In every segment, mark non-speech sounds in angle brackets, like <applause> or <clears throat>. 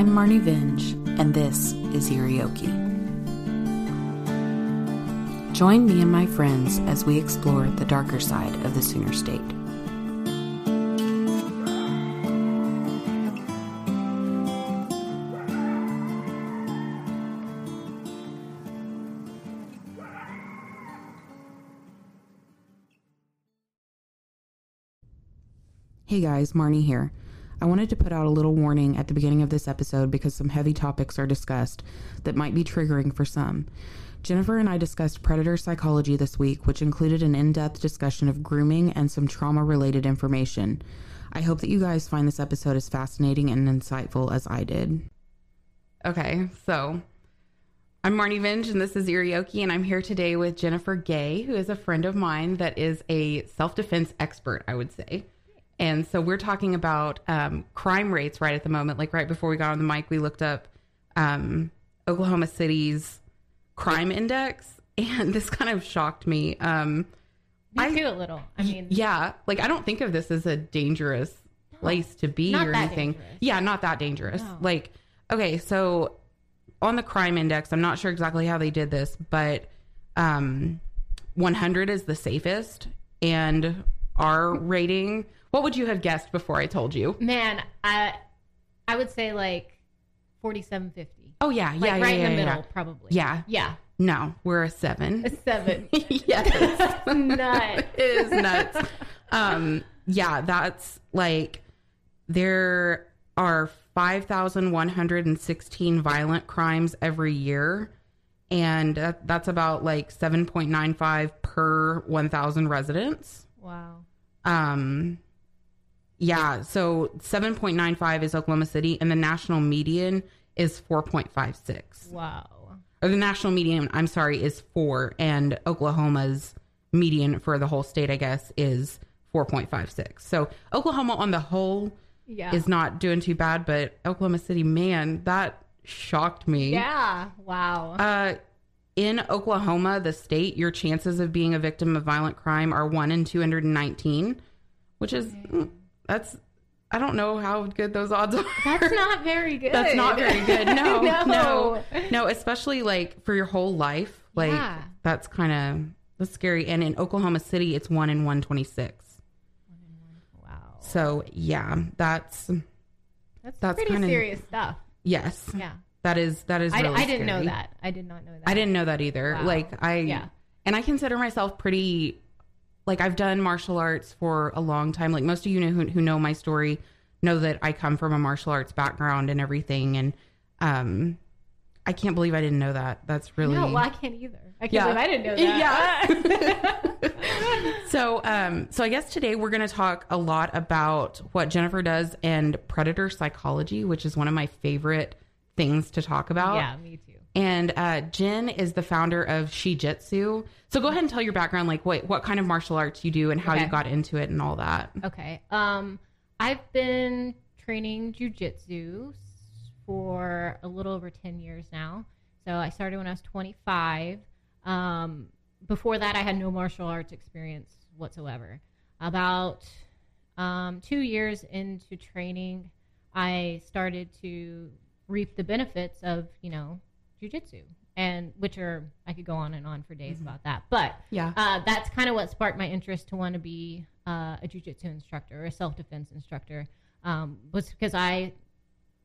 I'm Marnie Vinge, and this is Irioki. Join me and my friends as we explore the darker side of the Sooner State. Hey guys, Marnie here. I wanted to put out a little warning at the beginning of this episode because some heavy topics are discussed that might be triggering for some. Jennifer and I discussed predator psychology this week, which included an in depth discussion of grooming and some trauma related information. I hope that you guys find this episode as fascinating and insightful as I did. Okay, so I'm Marnie Vinge and this is Irioki, and I'm here today with Jennifer Gay, who is a friend of mine that is a self defense expert, I would say. And so we're talking about um, crime rates right at the moment. Like right before we got on the mic, we looked up um, Oklahoma City's crime index, and <laughs> this kind of shocked me. Um, Me I- too, a little. I mean, yeah, like I don't think of this as a dangerous place to be not or that anything. dangerous. Yeah, not that dangerous. No. Like, okay, so on the crime index, I'm not sure exactly how they did this, but um, 100 is the safest, and our rating. What would you have guessed before I told you? man, I I would say like forty-seven fifty. Oh yeah, Like yeah, yeah, right yeah, in the yeah, middle, yeah. probably. Yeah. Yeah. No, we're a seven. A seven. <laughs> yes. Nuts. <laughs> it is nuts. Um, yeah, that's like there are 5,116 violent crimes every year. And that, that's about like 7.95 per 1,000 residents. Wow. Um, yeah, so 7.95 is Oklahoma City, and the national median is 4.56 Wow. or the national median, I'm sorry, is four, and Oklahoma's median for the whole state, I guess, is 4.56. So Oklahoma on the whole Yeah. is not doing too bad, but Oklahoma City, man, that shocked me. yeah. Wow. Uh, in Oklahoma, the state, your chances of being a victim of violent crime are one in 219, which is, mm, that's, I don't know how good those odds are. That's not very good. <laughs> That's not very good. No, <laughs> No. no, no, Especially like for your whole life, like Yeah. that's kind of that's scary. And in Oklahoma City, it's one in one twenty six. Wow. So yeah, that's That's, that's pretty kinda- serious stuff. yes, Yeah. that is that is. I, really I didn't know that. I did not know that. I didn't know that either. Wow. Like I, Yeah. and I consider myself pretty. Like I've done martial arts for a long time. Like most of you know who, who know my story know that I come from a martial arts background and everything. And um, I can't believe I didn't know that. That's really No, well, I can't either. I can't Yeah. believe I didn't know that. Yeah. <laughs> so, um, so I guess today we're going to talk a lot about what Jennifer does and predator psychology, which is one of my favorite things to talk about. yeah, me too. And uh, Jen is the founder of Shijitsu. So go ahead and tell your background, like what what kind of martial arts you do and how Okay. you got into it and all that. Okay. Um, I've been training jujitsu for a little over 10 years now. So I started when I was 25. Um, before that, I had no martial arts experience whatsoever. About um, two years into training, I started to reap the benefits of, you know, jujitsu. And which are, I could go on and on for days about that. But Yeah. uh, that's kind of what sparked my interest to want to be uh, a jujitsu instructor or a self defense instructor. Um, was because I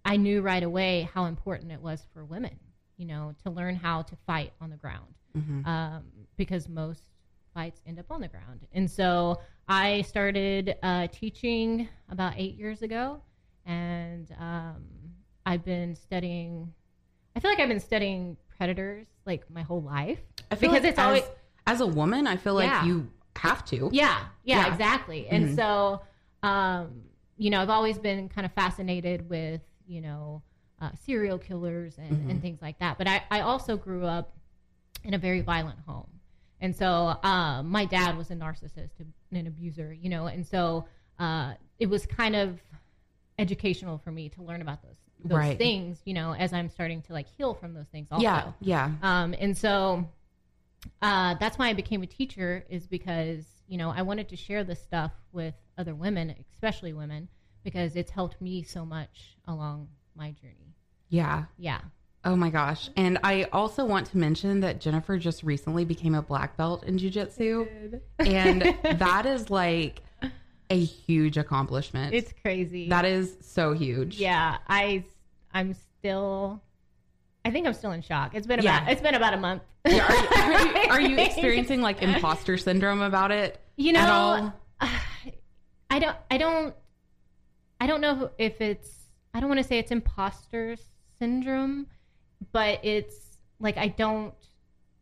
I knew right away how important it was for women, you know, to learn how to fight on the ground Mhm. um, because most fights end up on the ground. And so I started uh, teaching about eight years ago, and um, I've been studying. I feel like I've been studying predators like my whole life I feel because like it's as, always as a woman, I feel like Yeah. you have to. yeah, yeah, Yeah. exactly. And Mhm. so, um, you know, I've always been kind of fascinated with, you know, uh, serial killers and, Mhm. and things like that. But I, I also grew up in a very violent home. And so, uh, my dad was a narcissist and an abuser, you know, and so uh, it was kind of educational for me to learn about those those Right. things, you know, as I'm starting to like heal from those things. Also. Yeah. Yeah. Um, and so uh, that's why I became a teacher is because you know I wanted to share this stuff with other women, especially women, because it's helped me so much along my journey. Yeah. Yeah. Oh my gosh. And I also want to mention that Jennifer just recently became a black belt in jujitsu. And <laughs> that is like a huge accomplishment. It's crazy. that is so huge. yeah, I I'm still I think I'm still in shock. It's been about Yeah. it's been about a month. Are you, are you, <laughs> are you experiencing like <laughs> imposter syndrome about it? You know? <sighs> I don't, I don't, I don't know if it's. I don't want to say it's imposter syndrome, but it's like I don't.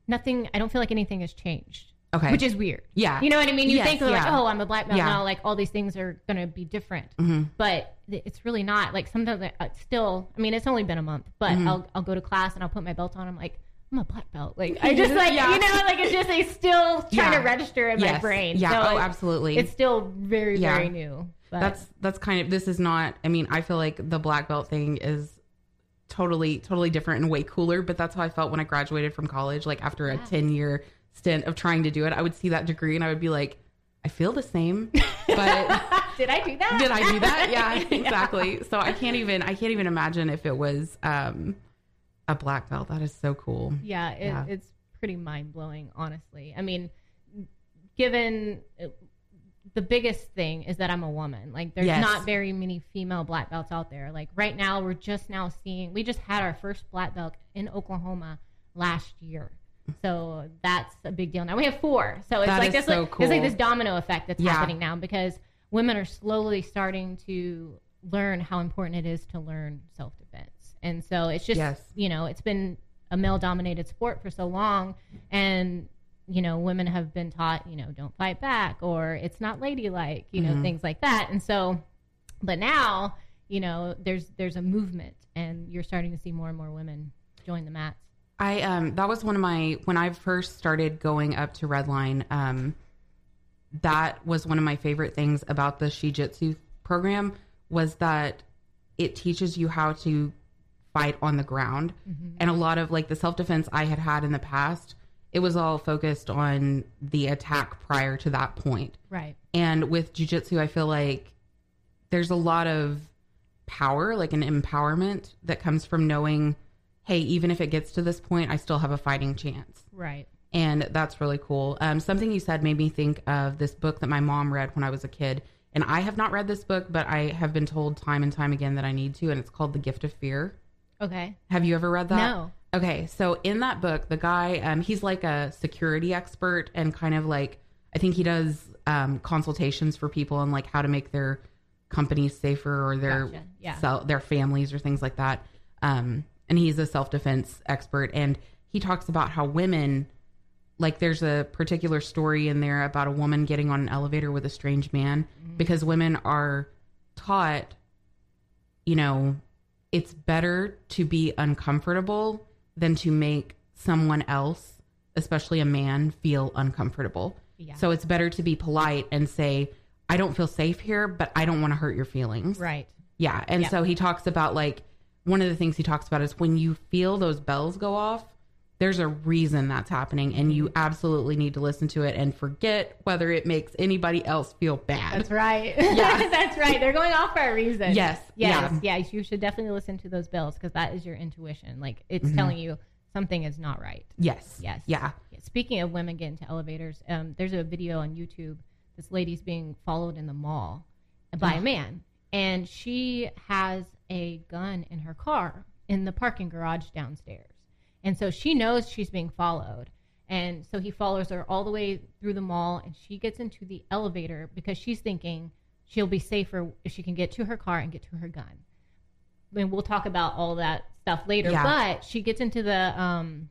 Nothing. I don't feel like anything has changed, Okay. which is weird. yeah. You know what I mean? You Yes, think like, oh, I'm a black belt Yeah. now. Like all these things are going to be different, Mhm. but it's really not. Like sometimes I, I still. I mean, it's only been a month, but Mhm. I'll I'll go to class and I'll put my belt on. I'm like. I'm a black belt. Like <laughs> I just like Yeah. you know, like it's just it's still trying Yeah. to register in my brain. Yeah. So oh, it- absolutely. it's still very Yeah. very new. But that's that's kind of this is not i mean i feel like the black belt thing is totally totally different and way cooler but that's how i felt when i graduated from college like after a 10 year stint of trying to do it i would see that degree and i would be like i feel the same <laughs> but <laughs> did I do that? did i do that <laughs> yeah exactly so i can't even i can't even imagine if it was um a black belt that is so cool Yeah, it, Yeah. it's pretty mind blowing, honestly. I mean, given uh, the biggest thing is that I'm a woman. Like, there's Yes. not very many female black belts out there. Like, right now, we're just now seeing, we just had our first black belt in Oklahoma last year. So that's a big deal. Now we have four. So it's That like this, so like, it's like this domino effect that's Yeah. happening now because women are slowly starting to learn how important it is to learn self defense. And so it's just, Yes. you know, it's been a male dominated sport for so long. And, you know, women have been taught, you know, don't fight back or it's not ladylike, you know, Mhm. things like that. And so, but now, you know, there's, there's a movement and you're starting to see more and more women join the mats. I um that was one of my when I first started going up to Redline, um that was one of my favorite things about the Shijitsu program was that it teaches you how to fight on the ground. And a lot of like the self-defense I had had in the past, it was all focused on the attack prior to that point. Right. And with jujitsu, I feel like there's a lot of power, like an empowerment that comes from knowing, hey, even if it gets to this point, I still have a fighting chance. Right. And that's really cool. Um, something you said made me think of this book that my mom read when I was a kid. And I have not read this book, but I have been told time and time again that I need to. And it's called The Gift of Fear. Okay. Have you ever read that? No. Okay, so in that book, the guy, um, he's like a security expert and kind of like, I think he does um, consultations for people on like how to make their companies safer or their Gotcha, yeah. sel- their families or things like that. Um, and he's a self defense expert, and he talks about how women, like, there's a particular story in there about a woman getting on an elevator with a strange man Mm-hmm. because women are taught, you know, it's better to be uncomfortable than to make someone else, especially a man, feel uncomfortable. Yeah. So it's better to be polite and say, I don't feel safe here, but I don't want to hurt your feelings. Right. Yeah. And Yeah. so he talks about like one of the things he talks about is when you feel those bells go off, there's a reason that's happening and you absolutely need to listen to it and forget whether it makes anybody else feel bad. That's right. <laughs> Yeah. <laughs> That's right. They're going off for a reason. Yes. Yes. Yeah. You should definitely listen to those bells because that is your intuition. Like it's telling you something is not right. yes. Yes. Yeah. Yeah, Speaking of women getting to elevators, um, there's a video on YouTube. This lady's being followed in the mall by a man, and she has a gun in her car in the parking garage downstairs. And so she knows she's being followed. And so he follows her all the way through the mall, and she gets into the elevator because she's thinking she'll be safer if she can get to her car and get to her gun. And we'll talk about all that stuff later. Yeah. But she gets into the um,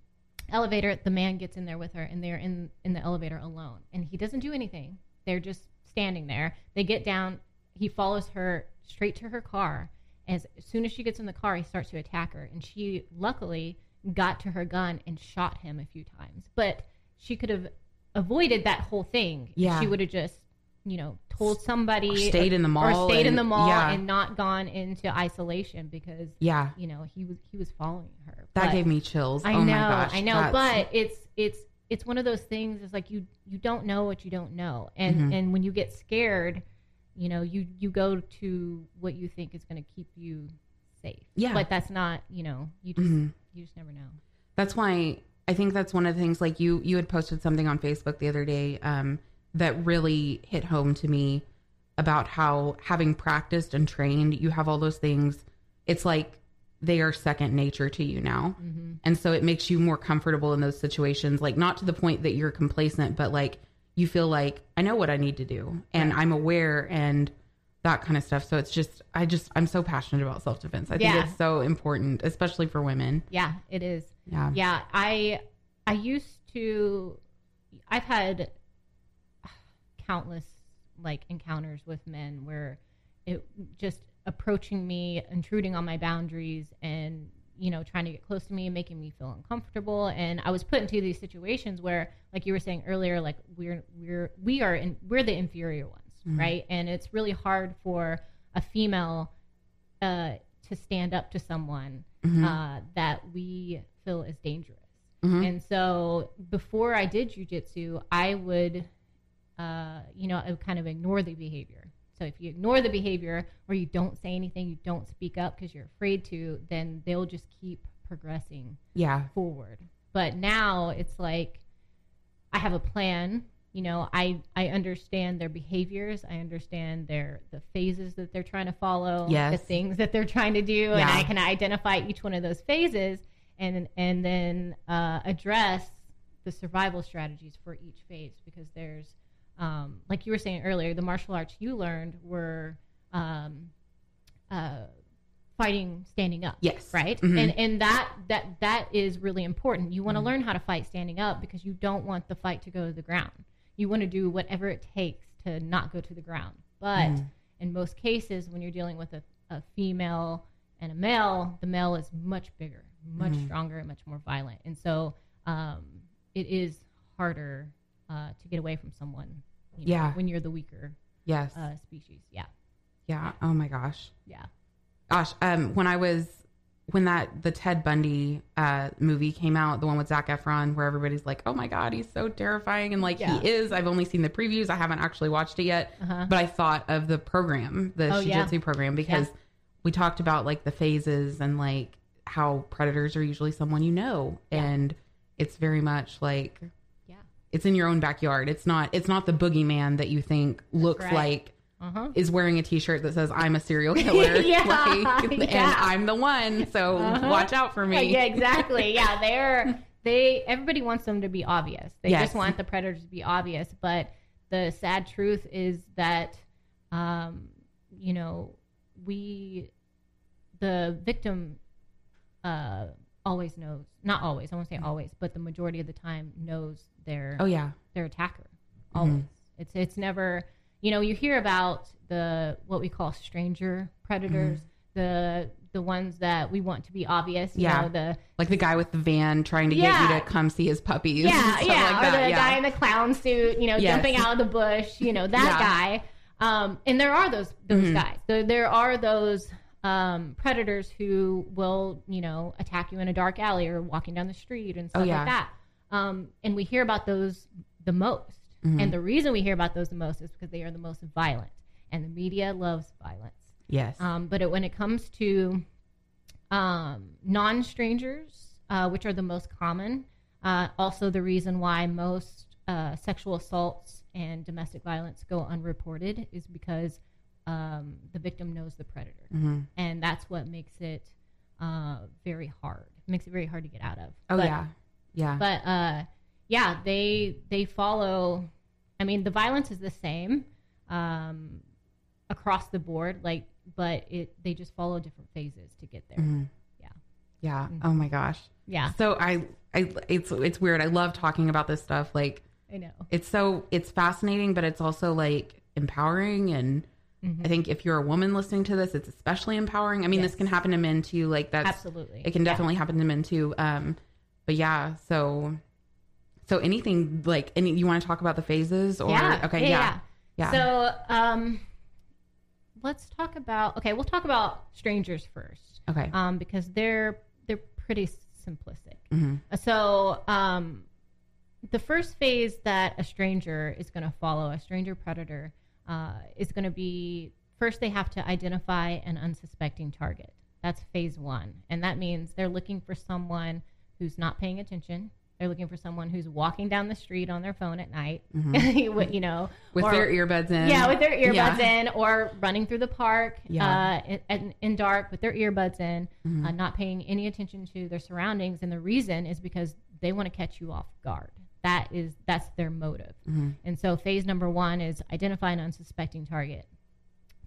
elevator. The man gets in there with her, and they're in in the elevator alone. And he doesn't do anything. They're just standing there. They get down. He follows her straight to her car. As, soon as she gets in the car, he starts to attack her. And she luckily got to her gun and shot him a few times. But she could have avoided that whole thing. Yeah. She would have just, you know, told somebody Or stayed in the mall or stayed in the mall yeah. and not gone into isolation because Yeah. you know he was he was following her. That But- gave me chills. I oh know, my gosh. I know, that's- but it's it's it's one of those things. It's like you you don't know what you don't know, and Mhm. and when you get scared, you know, you you go to what you think is going to keep you safe. Yeah. but that's not you know you just Mhm. you just never know. That's why I think that's one of the things. Like you, you had posted something on Facebook the other day um, that really hit home to me about how having practiced and trained, you have all those things. It's like they are second nature to you now, Mm-hmm. and so it makes you more comfortable in those situations. Like not to the point that you're complacent, but like you feel like I know what I need to do, and I'm aware and that kind of stuff. So it's just, I just, I'm so passionate about self defense. I think it's so important, especially for women. Yeah, it is. Yeah. Yeah, I I used to I've had countless like encounters with men where it just approaching me, intruding on my boundaries and you know, trying to get close to me and making me feel uncomfortable and I was put into these situations where like you were saying earlier like we're we're we are in we're the inferior ones, right? And it's really hard for a female uh to stand up to someone uh, that we feel is dangerous. And so before I did jujitsu, I would, uh, you know, I would kind of ignore the behavior. So if you ignore the behavior or you don't say anything, you don't speak up because you're afraid to, then they'll just keep progressing Yeah. forward. But now it's like I have a plan. You know, I I understand their behaviors. I understand their the phases that they're trying to follow, yes. the things that they're trying to do, and I can identify each one of those phases and and then uh, address the survival strategies for each phase because there's um, like you were saying earlier, the martial arts you learned were um, uh, fighting standing up Yes. right Mhm. and and that that that is really important you want to learn how to fight standing up because you don't want the fight to go to the ground you want to do whatever it takes to not go to the ground but Mhm. in most cases when you're dealing with a, a female and a male the male is much bigger much Mhm. stronger and much more violent and so um, it is harder uh, to get away from someone you know, Yeah. when you're the weaker Yes. uh, species yeah yeah. Oh my gosh. yeah Gosh. Um, when I was when that the Ted Bundy uh movie came out, the one with Zac Efron, where everybody's like, "Oh my god, he's so terrifying," and like Yeah. he is. I've only seen the previews. I haven't actually watched it yet, uh-huh. but I thought of the program, the Oh, yeah. Program, because we talked about like the phases and like how predators are usually someone you know, Yeah. and it's very much like yeah it's in your own backyard. It's not. It's not the boogeyman that you think looks right. like uh-huh is wearing a T-shirt that says "I'm a serial killer," <laughs> Yeah, like, <laughs> and. I'm the one. So Uh-huh. watch out for me. Yeah, exactly. <laughs> Yeah, they're they. Everybody wants them to be obvious. They Yes. just want the predators to be obvious. But the sad truth is that, um, you know, we, the victim, uh, always knows. Not always. I won't say always, but the majority of the time knows their Oh yeah, their attacker. Always. Mhm. It's it's never you know, you hear about the what we call stranger predators, the the ones that we want to be obvious, you Yeah. know, the like the guy with the van trying to get you to come see his puppies. yeah, <laughs> yeah, like or that. the yeah. guy in the clown suit, you know, Yes. jumping out of the bush, you know, that <laughs> Yeah. guy. Um, and there are those those Mhm. guys. There, there are those um, predators who will, you know, attack you in a dark alley or walking down the street and stuff Oh, yeah. like that. Um, and we hear about those the most. Mhm. And the reason we hear about those the most is because they are the most violent, and the media loves violence. yes, Um, but it, when it comes to um, non strangers, uh, which are the most common, uh, also the reason why most uh, sexual assaults and domestic violence go unreported is because um, the victim knows the predator. Mhm. And that's what makes it uh, very hard. makes it very hard to get out of. oh But- yeah, yeah, but uh, yeah, they they follow. I mean, the violence is the same um, across the board. Like, but it they just follow different phases to get there. Mhm. Yeah. yeah. Mhm. Oh my gosh. Yeah, So I, I, it's it's weird. I love talking about this stuff. Like I know. it's so it's fascinating, but it's also like empowering and. Mhm. I think if you're a woman listening to this, it's especially empowering. I mean, this can happen to men too. Like that's Absolutely, it can Yeah. definitely happen to men too. Um, but yeah, so so anything like any you want to talk about the phases or Yeah. okay, yeah, yeah, So, um, let's talk about. Okay, we'll talk about strangers first, okay, um, because they're they're pretty simplistic. hmm So, um, the first phase that a stranger is going to follow, a stranger predator, uh, is going to be first they have to identify an unsuspecting target. That's phase one. And that means they're looking for someone who's not paying attention. They're looking for someone who's walking down the street on their phone at night, <laughs> you know, With or- their earbuds in. yeah, with their earbuds Yeah. in, or running through the park Yeah. uh, in, in, in dark with their earbuds in, Mm-hmm. uh, not paying any attention to their surroundings. And the reason is because they want to catch you off guard. That is that's their motive. Mm-hmm. And so phase number one is identify an unsuspecting target.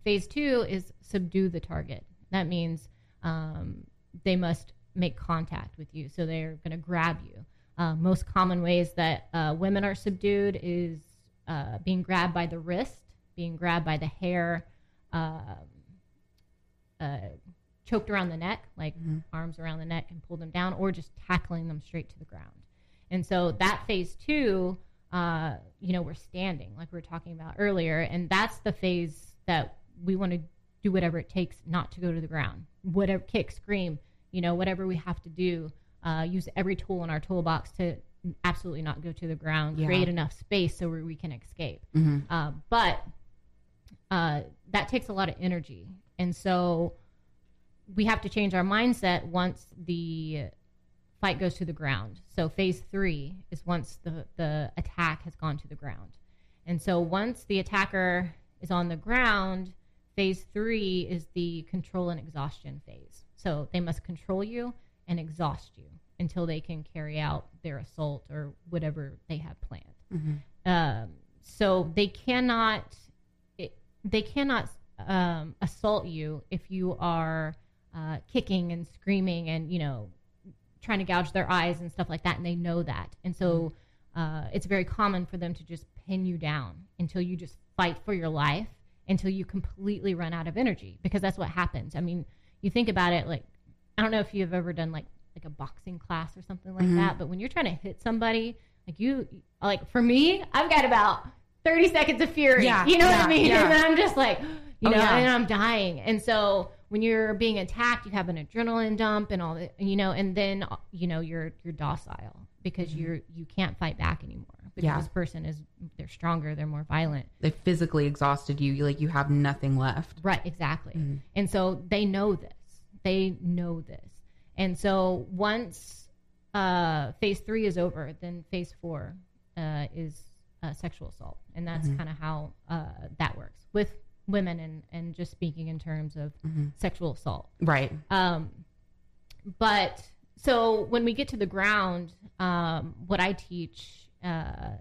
Phase two is subdue the target. That means um, they must make contact with you. So they're going to grab you. Uh, most common ways that uh, women are subdued is uh, being grabbed by the wrist, being grabbed by the hair, um, uh, choked around the neck, like arms around the neck and pull them down, or just tackling them straight to the ground. And so that phase two, uh, you know, we're standing, like we were talking about earlier, and that's the phase that we want to do whatever it takes not to go to the ground. Whatever kick, scream, you know, whatever we have to do, uh, use every tool in our toolbox to absolutely not go to the ground. Yeah. Create enough space so we can escape. Mhm. Uh, but uh, that takes a lot of energy, and so we have to change our mindset once the fight goes to the ground. So phase three is once the, the attack has gone to the ground. And so once the attacker is on the ground, phase three is the control and exhaustion phase. So they must control you and exhaust you until they can carry out their assault or whatever they have planned. Um, so they cannot it, they cannot um, assault you if you are uh, kicking and screaming and you know trying to gouge their eyes and stuff like that, and they know that. And so uh, it's very common for them to just pin you down until you just fight for your life until you completely run out of energy because that's what happens. I mean, you think about it like I don't know if you've ever done like like a boxing class or something like Mm-hmm. that, but when you're trying to hit somebody, like you like for me, I've got about 30 seconds of fury. Yeah, you know yeah, what I mean? <laughs> yeah. And then I'm just like, <gasps> you Oh, know, and I'm dying. And so when you're being attacked, you have an adrenaline dump and all that, you know, and then you know you're you're docile because you're you can't fight back anymore because Mm-hmm. Yeah. this person is they're stronger, they're more violent. They physically exhausted you. You like you have nothing left. Right, exactly. Mm-hmm. And so they know this. They know this. And so once uh, phase three is over, then phase four uh, is uh, sexual assault. And that's Mm-hmm. kind of how uh, that works with women and, and just speaking in terms of Mm-hmm. sexual assault. Right. Um, but so when we get to the ground, um, what I teach uh,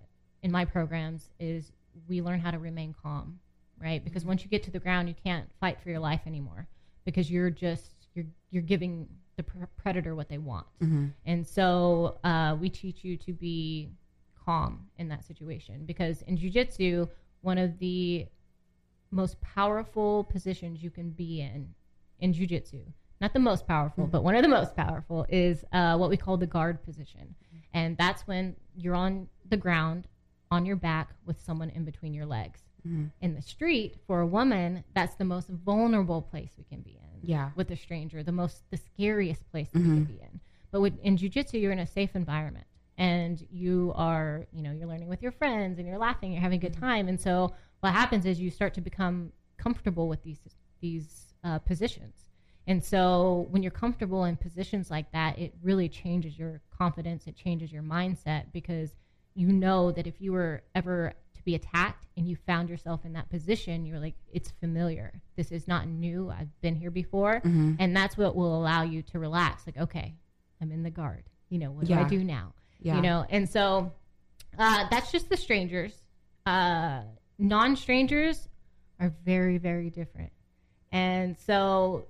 in my programs is we learn how to remain calm, right? Because once you get to the ground, you can't fight for your life anymore because you're just you're you're giving the pr- predator what they want, and so uh, we teach you to be calm in that situation because in jujitsu, one of the most powerful positions you can be in in jujitsu. Not the most powerful, mm-hmm. but one of the most powerful is uh, what we call the guard position. Mm-hmm. And that's when you're on the ground on your back with someone in between your legs. Mm-hmm. In the street, for a woman, that's the most vulnerable place we can be in. Yeah. With a stranger, the most, the scariest place that we can be in. But with, in jujitsu, you're in a safe environment and you are, you know, you're learning with your friends and you're laughing, you're having a good time. And so what happens is you start to become comfortable with these, these uh, positions. And so when you're comfortable in positions like that, it really changes your confidence. It changes your mindset because you know that if you were ever to be attacked and you found yourself in that position, you're like, it's familiar. This is not new. I've been here before. Mm-hmm. And that's what will allow you to relax. Like, okay, I'm in the guard. You know, what do I do now? Yeah. You know, and so uh, that's just the strangers. Uh, non strangers are very, very different. And so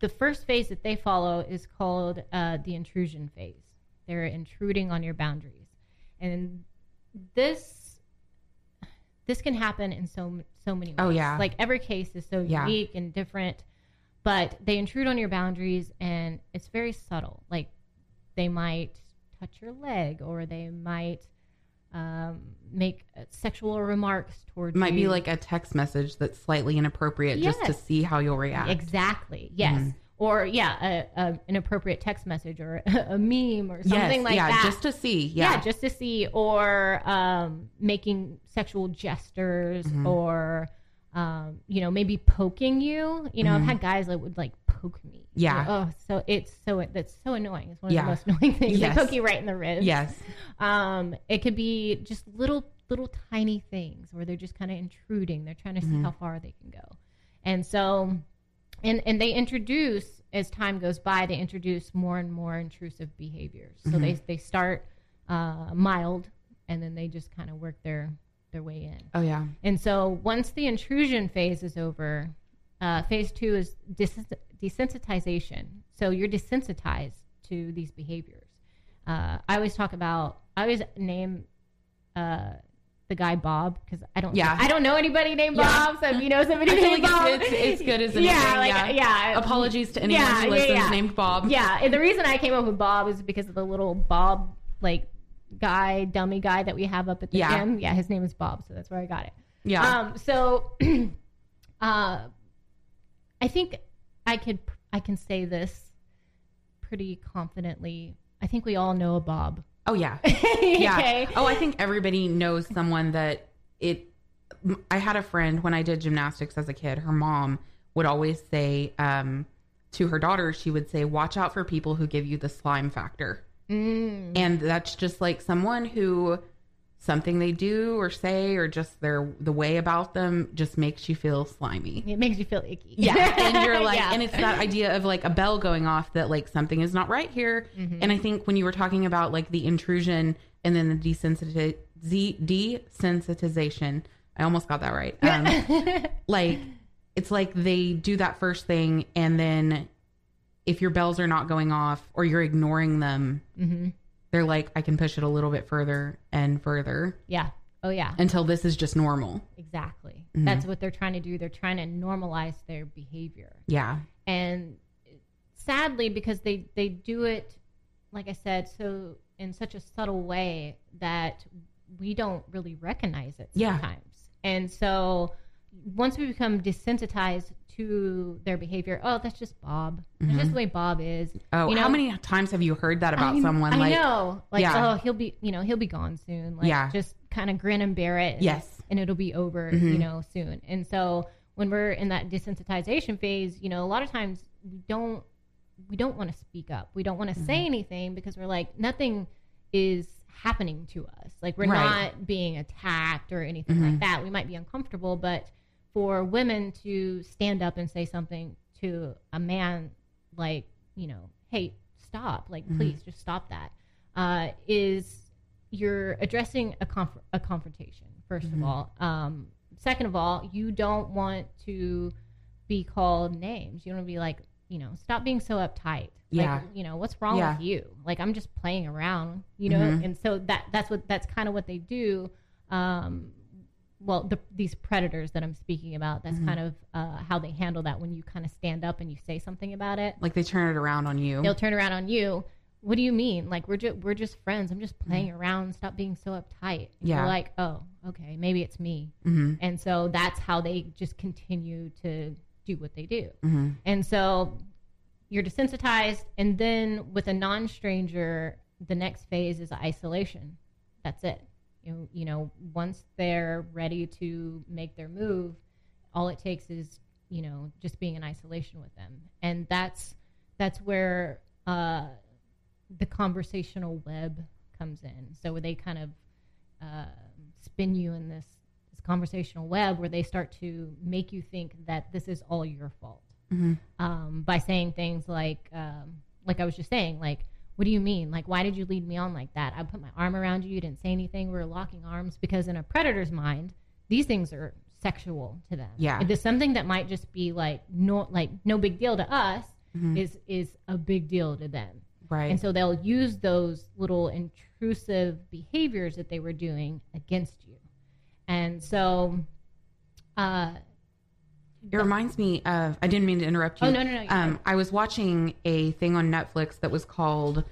the first phase that they follow is called uh, the intrusion phase. They're intruding on your boundaries, and this this can happen in so so many ways. Oh, yeah. like every case is so Yeah. unique and different. But they intrude on your boundaries, and it's very subtle. Like they might touch your leg, or they might um, make uh, sexual remarks towards Might you. be like a text message that's slightly inappropriate just to see how you'll react. Exactly. Yes. Mm-hmm. Or yeah, a, a, an appropriate text message or <laughs> a meme or something yes, like yeah, that. just to see. Yeah. just to see, or um, making sexual gestures, Mm-hmm. or um, you know, maybe poking you. You know, I've Mm-hmm. had guys that would like poke me. Yeah. Oh, so it's so that's so annoying. It's one of Yeah. the most <laughs> annoying things. Yes. They poke you right in the ribs. Yes. Um, it could be just little little tiny things where they're just kind of intruding. They're trying to see Mhm. how far they can go. And so and and they introduce as time goes by, they introduce more and more intrusive behaviors. So Mhm. they they start uh, mild and then they just kind of work their their way in. Oh yeah. And so once the intrusion phase is over, uh, phase two is des- desensitization. So you're desensitized to these behaviors. Uh, I always talk about, I always name uh, the guy Bob because I don't, Yeah. I don't know anybody named Yeah. Bob. So if you know somebody <laughs> named like Bob, it's, it's, good as <laughs> yeah, like, yeah. yeah. Apologies to anyone Yeah, who yeah, listens yeah. named Bob. Yeah, and the reason I came up with Bob is because of the little Bob like guy, dummy guy that we have up at the Yeah. gym. Yeah, his name is Bob, so that's where I got it. Yeah. Um, so, <clears throat> uh, I think I could I can say this pretty confidently. I think we all know a Bob. oh yeah. <laughs> Yeah. okay. Oh, I think everybody knows someone that it. I had a friend when I did gymnastics as a kid. Her mom would always say um, to her daughter, she would say, "Watch out for people who give you the slime factor." Mm. And that's just like someone who something they do or say or just their the way about them just makes you feel slimy. It makes you feel icky. Yeah. <laughs> And you're like, Yeah. and it's that idea of like a bell going off that like something is not right here. Mm-hmm. And I think when you were talking about like the intrusion and then the desensitiz- z- desensitization, I almost got that right. Um, <laughs> like, it's like they do that first thing and then if your bells are not going off or you're ignoring them, hmm they're like, I can push it a little bit further and further Yeah. Oh yeah. until this is just normal. Exactly. Mhm. That's what they're trying to do. They're trying to normalize their behavior. Yeah. and sadly because they they do it like i said so in such a subtle way that we don't really recognize it Yeah. sometimes and so once we become desensitized to their behavior oh that's just bob that's Mhm. just the way bob is Oh, You how many times have you heard that about I, someone? I like, know like Yeah. oh he'll be you know he'll be gone soon like Yeah. just kind of grin and bear it and- yes. and it'll be over, Mhm. you know, soon. And so when we're in that desensitization phase, you know, a lot of times we don't we don't want to speak up. We don't want to Mm-hmm. say anything because we're like nothing is happening to us. Like we're Right. not being attacked or anything like that. We might be uncomfortable, but for women to stand up and say something to a man like, you know, hey, stop, like Mhm. please just stop that, uh, is you're addressing a conf- a confrontation 1st Mhm. of all. Um, second of all, you don't want to be called names. You want to be like, you know, stop being so uptight. Yeah. Like, you know, what's wrong Yeah. with you? Like, I'm just playing around, you know? Mhm. And so that that's what that's kind of what they do. Um, well, the, these predators that I'm speaking about, that's Mhm. kind of uh, how they handle that when you kind of stand up and you say something about it Like they turn it around on you. they'll turn around on you. What do you mean? Like we're just we're just friends. I'm just playing around. Stop being so uptight. And Yeah. You're like, oh, okay, maybe it's me. hmm And so that's how they just continue to do what they do. hmm And so you're desensitized, and then with a non-stranger, the next phase is isolation. That's it. You know, you know, once they're ready to make their move, all it takes is you know just being in isolation with them, and that's that's where uh, the conversational web comes in. So they kind of uh, spin you in this, this conversational web where they start to make you think that this is all your fault. Hmm um, by saying things like, um, like I was just saying, like, what do you mean? Like, why did you lead me on like that? I put my arm around you. You didn't say anything. We were locking arms because in a predator's mind, these things are sexual to them. Yeah. Is something that might just be like no, like no big deal to us Mhm. is is a big deal to them. Right. And so they'll use those little intrusive behaviors that they were doing against you. And so, uh, it reminds me of. I didn't mean to interrupt you. oh no, no, no. Um, right. I was watching a thing on Netflix that was called.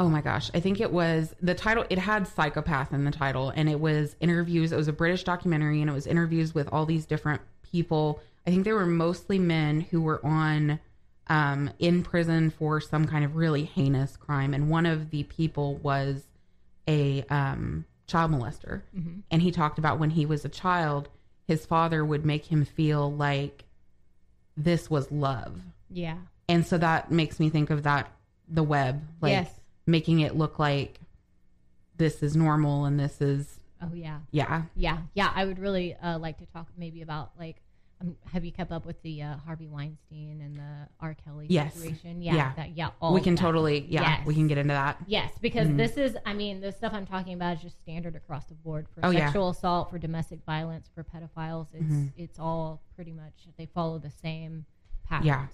Oh my gosh, I think it was the title. It had psychopath in the title, and it was interviews. It was a British documentary, and it was interviews with all these different people. I think they were mostly men who were on um, in prison for some kind of really heinous crime, and one of the people was a um, child molester. Mhm. And he talked about when he was a child, his father would make him feel like this was love. Yeah. And so that makes me think of that the web, like yes. making it look like this is normal and this is Oh yeah. yeah. Yeah. Yeah. I would really uh, like to talk maybe about like. Um, have you kept up with the uh, Harvey Weinstein and the R. Kelly Yes. situation? Yeah, Yeah. that, yeah. All we can that. totally yeah, Yes. we can get into that. Yes, because Mhm. this is, I mean, the stuff I'm talking about is just standard across the board for Oh, yeah. sexual assault, for domestic violence, for pedophiles. It's Mhm. it's all pretty much they follow the same patterns. Yeah.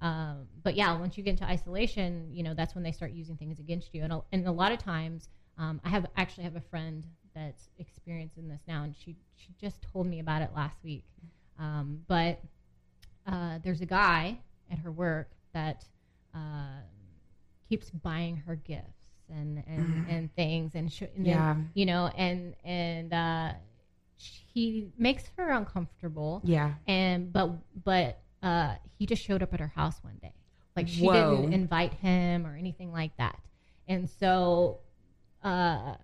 Um, but yeah, once you get into isolation, you know that's when they start using things against you, and a, and a lot of times, um, I have actually have a friend that's experiencing this now, and she she just told me about it last week. Um, but uh, there's a guy at her work that uh, keeps buying her gifts and and, and things and, sh- and then, Yeah. you know and and uh, he makes her uncomfortable Yeah. and but but uh, he just showed up at her house one day like she Whoa. didn't invite him or anything like that and so uh,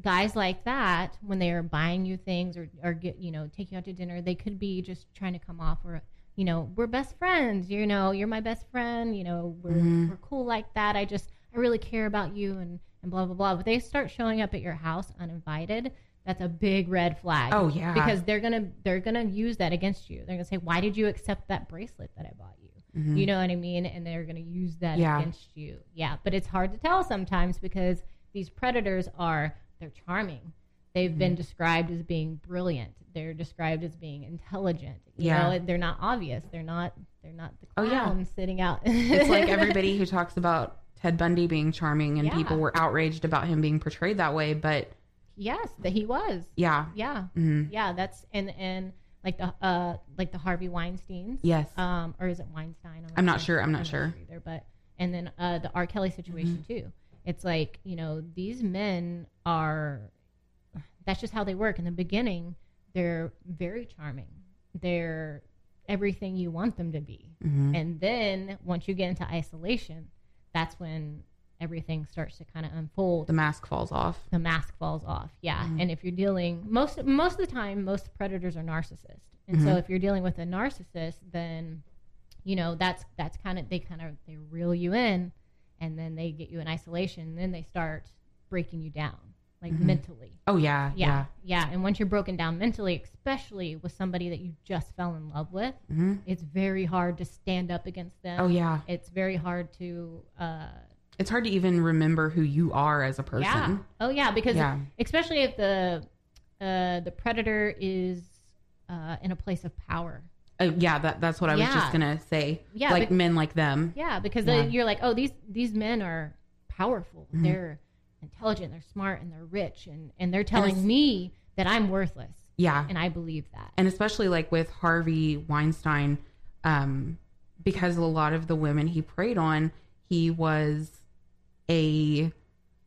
guys like that when they are buying you things or, or get you know take you out to dinner they could be just trying to come off or you know we're best friends you know you're my best friend you know we're, Mhm. we're cool like that i just i really care about you and and blah blah blah but they start showing up at your house uninvited that's a big red flag Oh, yeah. because they're gonna they're gonna use that against you they're gonna say why did you accept that bracelet that i bought you Mhm. you know what I mean? And they're going to use that Yeah. against you. Yeah, but it's hard to tell sometimes because these predators are they're charming. They've Mm-hmm. been described as being brilliant. They're described as being intelligent. You Yeah. know, they're not obvious. They're not they're not the Oh, clown yeah. sitting out. It's like <laughs> everybody who talks about Ted Bundy being charming and Yeah. people were outraged about him being portrayed that way, but yes, that he was. yeah. Yeah. Mhm. Yeah, that's and and like the uh like the Harvey Weinsteins. Yes. um, or is it Weinstein? I'm not sure. I'm not sure. either. But and then uh, the R. Kelly situation Mm-hmm. too. It's like you know these men are. That's just how they work. In the beginning, they're very charming. They're everything you want them to be. Mhm. And then once you get into isolation, that's when everything starts to kind of unfold the mask falls off. the mask falls off. Yeah, Mm-hmm. and if you're dealing most most of the time, most predators are narcissists, and so Mhm. if you're dealing with a narcissist, then you know that's that's kind of they kind of they reel you in, and then they get you in isolation, and then they start breaking you down like Mhm. mentally. Oh yeah. Yeah, yeah, and once you're broken down mentally, especially with somebody that you just fell in love with, Yeah. Mhm. it's very hard to stand up against them. Oh yeah. It's very hard to. Uh, It's hard to even remember who you are as a person. Yeah. Oh yeah, because Yeah. especially if the uh, the predator is uh, in a place of power. Uh, yeah, that that's what I was Yeah. just gonna say. Yeah, like men like them. Yeah, because Yeah. You're like, oh, these these men are powerful. Mhm. They're intelligent. They're smart, and they're rich, and and they're telling it's- me that I'm worthless, Yeah, and I believe that. and especially like with Harvey Weinstein, um, because a lot of the women he preyed on, he was a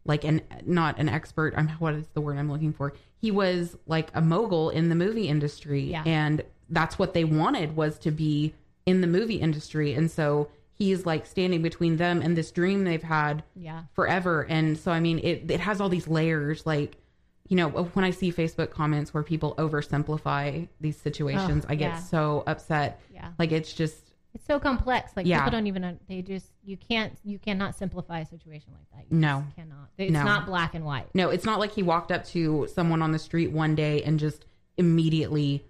like an not an expert. I'm what is the word I'm looking for? He was like a mogul in the movie industry, Yeah. and that's what they wanted was to be in the movie industry, and so he's like standing between them and this dream they've had yeah, forever. And so, I mean, it, it has all these layers. Like, you know, when I see Facebook comments where people oversimplify these situations, Ugh, I get yeah. so upset. yeah. Like, it's just, It's so complex. Like Yeah. people don't even. They just you can't you cannot simplify a situation like that. You No. cannot. It's No. not black and white. no, it's not like he walked up to someone on the street one day and just immediately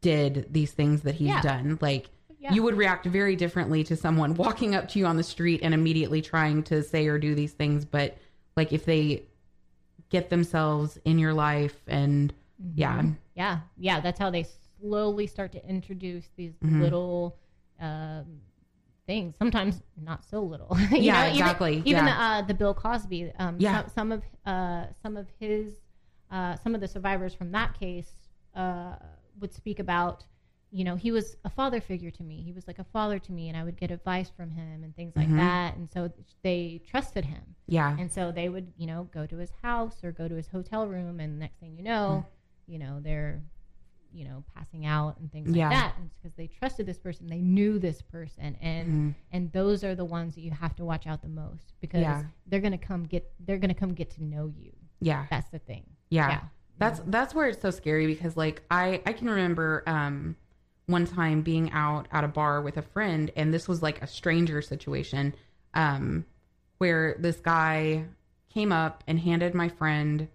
did these things that he's Yeah. done. Like, Yeah. you would react very differently to someone walking up to you on the street and immediately trying to say or do these things. But, like, if they get themselves in your life and, yeah, Yeah, yeah, that's how they slowly start to introduce these Mhm. little um, things. Sometimes not so little. <laughs> You Yeah, even- exactly. Even, Yeah. uh, the Bill Cosby. Um, Yeah. Some, some of uh, some of his uh, some of the survivors from that case uh, would speak about. You know, he was a father figure to me. He was like a father to me, and I would get advice from him and things like Mhm. that. And so they trusted him. yeah. And so they would, you know, go to his house or go to his hotel room, and next thing you know, Mm. you know, they're, you know, passing out and things Yeah. like that. And it's because they trusted this person, they knew this person, and Mhm. and those are the ones that you have to watch out the most because Yeah. they're gonna come get they're gonna come get to know you. Yeah. That's the thing. Yeah. Yeah. That's that's where it's so scary because like I I can remember um one time being out at a bar with a friend, and this was like a stranger situation, um, where this guy came up and handed my friend.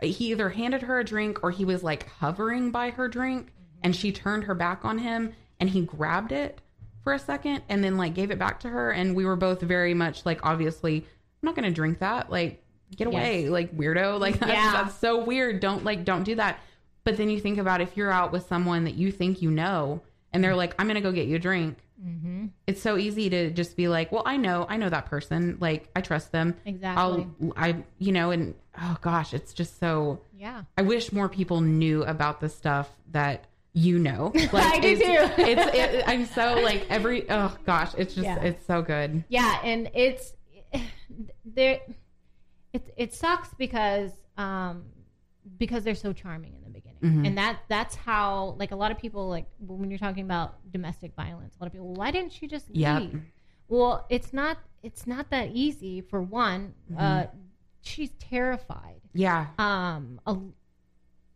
He either handed her a drink or he was like hovering by her drink, and she turned her back on him, and he grabbed it for a second and then like gave it back to her, and we were both very much like, obviously, I'm not gonna drink that, like. Get away, Yes. like weirdo! <laughs> Like that's, Yeah. that's so weird. Don't like, don't do that. But then you think about if you're out with someone that you think you know, and they're like, "I'm gonna go get you a drink." Mm-hmm. It's so easy to just be like, "Well, I know, I know that person. Like, I trust them. Exactly. I'll, I, you know." And oh gosh, it's just so. Yeah. I wish more people knew about the stuff that you know. <laughs> Like, I do it's, too. it's, it, I'm so like every. Oh gosh, it's just, Yeah. it's so good. Yeah, and it's <sighs> there. It it sucks because um because they're so charming in the beginning, Mhm. and that that's how like a lot of people like when you're talking about domestic violence, a lot of people, why didn't she just Yep. leave? Well, it's not it's not that easy. For one, Mm-hmm. uh, she's terrified. Yeah. Um, a,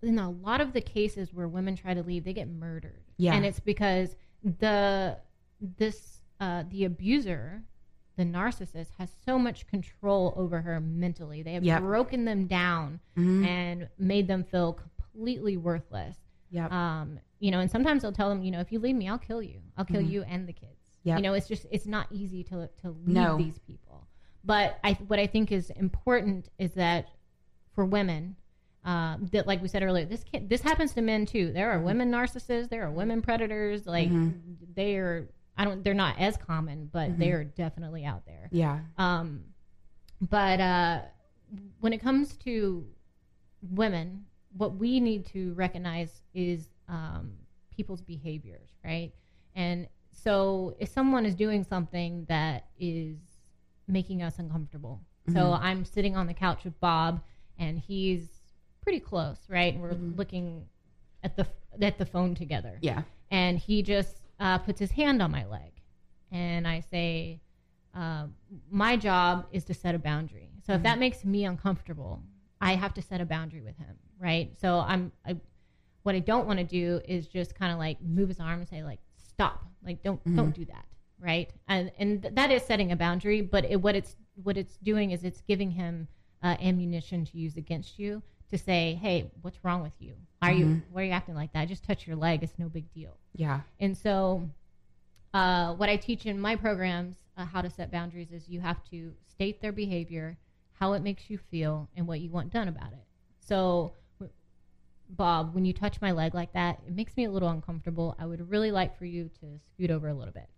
in a lot of the cases where women try to leave, they get murdered. Yeah. and it's because the this uh, the abuser, the narcissist, has so much control over her mentally. They have Yep. broken them down Mhm. and made them feel completely worthless. Yep. Um, you know, and sometimes they'll tell them, you know, if you leave me, I'll kill you. I'll kill Mhm. you and the kids. Yep. You know, it's just it's not easy to to leave No. these people. But I what I think is important is that for women, um, that like we said earlier, this can this happens to men too. There are women narcissists, there are women predators. Like Mhm. they are, I don't, they're not as common, but Mhm. they are definitely out there. yeah. Um, but uh, when it comes to women, what we need to recognize is um, people's behaviors, right? And so if someone is doing something that is making us uncomfortable, so Mhm. I'm sitting on the couch with Bob, and he's pretty close, right? And we're Mhm. looking at the at the phone together Yeah. and he just uh, puts his hand on my leg. And i say uh, my job is to set a boundary. So if that makes me uncomfortable i have to set a boundary with him right? So i'm I, what i don't want to do is just kind of like move his arm and say like stop. Like don't Mhm. don't do that right? And and th- that is setting a boundary but it, what it's what it's doing is it's giving him uh, ammunition to use against you to say hey what's wrong with you why are you Mhm. why are you acting like that just touch your leg it's no big deal Yeah. and so, uh, what I teach in my programs, uh, how to set boundaries, is you have to state their behavior, how it makes you feel, and what you want done about it. So, w- Bob, when you touch my leg like that, it makes me a little uncomfortable. I would really like for you to scoot over a little bit.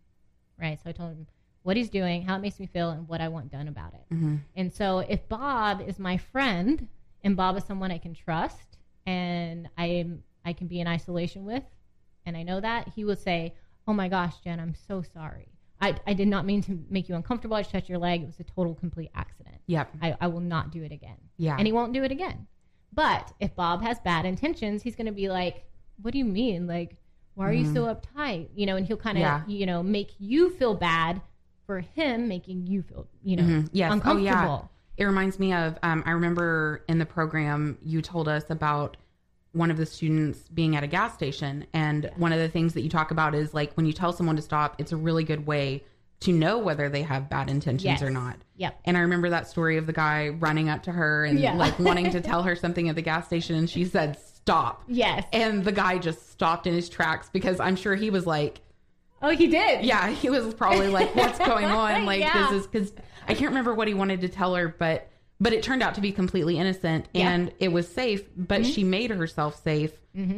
Right? So, I told him what he's doing, how it makes me feel, and what I want done about it. hmm And so if Bob is my friend and Bob is someone I can trust and I am I can be in isolation with and I know that, he will say, Oh my gosh, Jen, I'm so sorry. I, I did not mean to make you uncomfortable. I just touched your leg. It was a total complete accident. Yep. I, I will not do it again. Yeah. And he won't do it again. But if Bob has bad intentions, he's going to be like, What do you mean? Like, why are you so uptight? You know, and he'll kind of, Mm-hmm. Yeah. you know, make you feel bad for him making you feel, you know, Mhm. Yes. Oh, yeah. It reminds me of, um, I remember in the program, you told us about one of the students being at a gas station. And one of the things that you talk about is like when you tell someone to stop, it's a really good way to know whether they have bad intentions Yes. or not. Yep. And I remember that story of the guy running up to her and Yeah. like wanting to tell her <laughs> something at the gas station. And she said, stop. Yes. And the guy just stopped in his tracks because I'm sure he was like, Oh, he did. yeah, he was probably like, "What's <laughs> going on?" Like Yeah. this is because I can't remember what he wanted to tell her, but but it turned out to be completely innocent Yeah. and it was safe. But she made herself safe.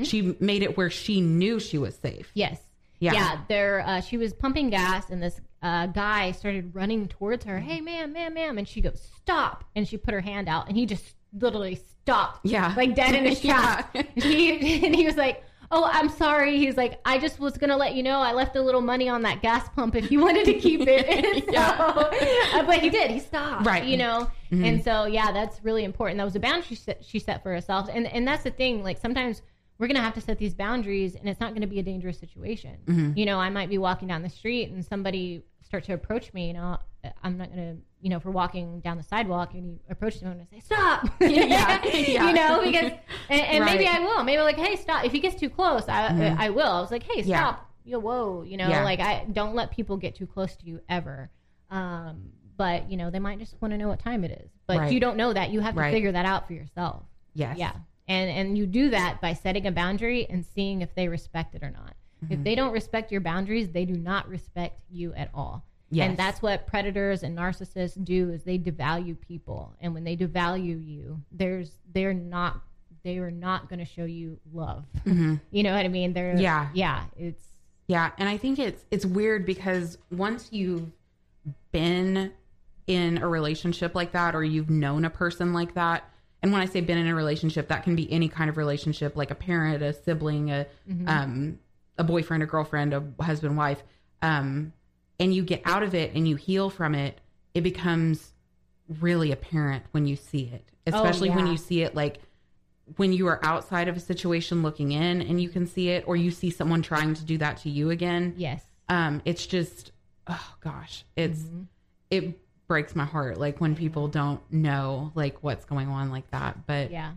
She made it where she knew she was safe. Yes. Yeah. Yeah. There, uh, she was pumping gas, and this uh, guy started running towards her. Hey, ma'am, ma'am, ma'am, and she goes, "Stop!" And she put her hand out, and he just literally stopped. Yeah. Like dead in his <laughs> tracks. And <laughs> he and he was like. Oh, I'm sorry. He's like, I just was gonna let you know I left a little money on that gas pump if you wanted to keep it. And <laughs> <laughs> so, uh, but he did. He stopped. Right. You know. Mm-hmm. And so, yeah, that's really important. That was a boundary she set, she set for herself. And and that's the thing. Like sometimes we're gonna have to set these boundaries, and it's not gonna be a dangerous situation. Mm-hmm. You know, I might be walking down the street and somebody start to approach me. You know, I'm not gonna. You know, if we're walking down the sidewalk and you approach them, I'm say stop. <laughs> Yeah, yeah. you know, because and, and maybe I will. Maybe like, hey, stop. If he gets too close, I I will. I was like, hey, Yeah. stop. yo, whoa, you know, Yeah. like I don't let people get too close to you ever. Um, but you know, they might just want to know what time it is. But Right. you don't know that. You have to Right. figure that out for yourself. Yes. Yeah. And and you do that by setting a boundary and seeing if they respect it or not. Mm-hmm. If they don't respect your boundaries, they do not respect you at all. Yes. And that's what predators and narcissists do is they devalue people. And when they devalue you, there's they're not they are not going to show you love. You know what I mean? They're Mm-hmm. Yeah. Yeah, it's Yeah, and I think it's it's weird because once you've been in a relationship like that or you've known a person like that, and when I say been in a relationship, that can be any kind of relationship, like a parent, a sibling, a um a boyfriend, a girlfriend, a husband, wife, um, and you get out of it and you heal from it, it becomes really apparent when you see it, especially when yeah. you see it like when you are outside of a situation looking in and you can see it or you see someone trying to do that to you again yes. um it's just oh gosh it's it breaks my heart like when people don't know like what's going on like that but Yeah.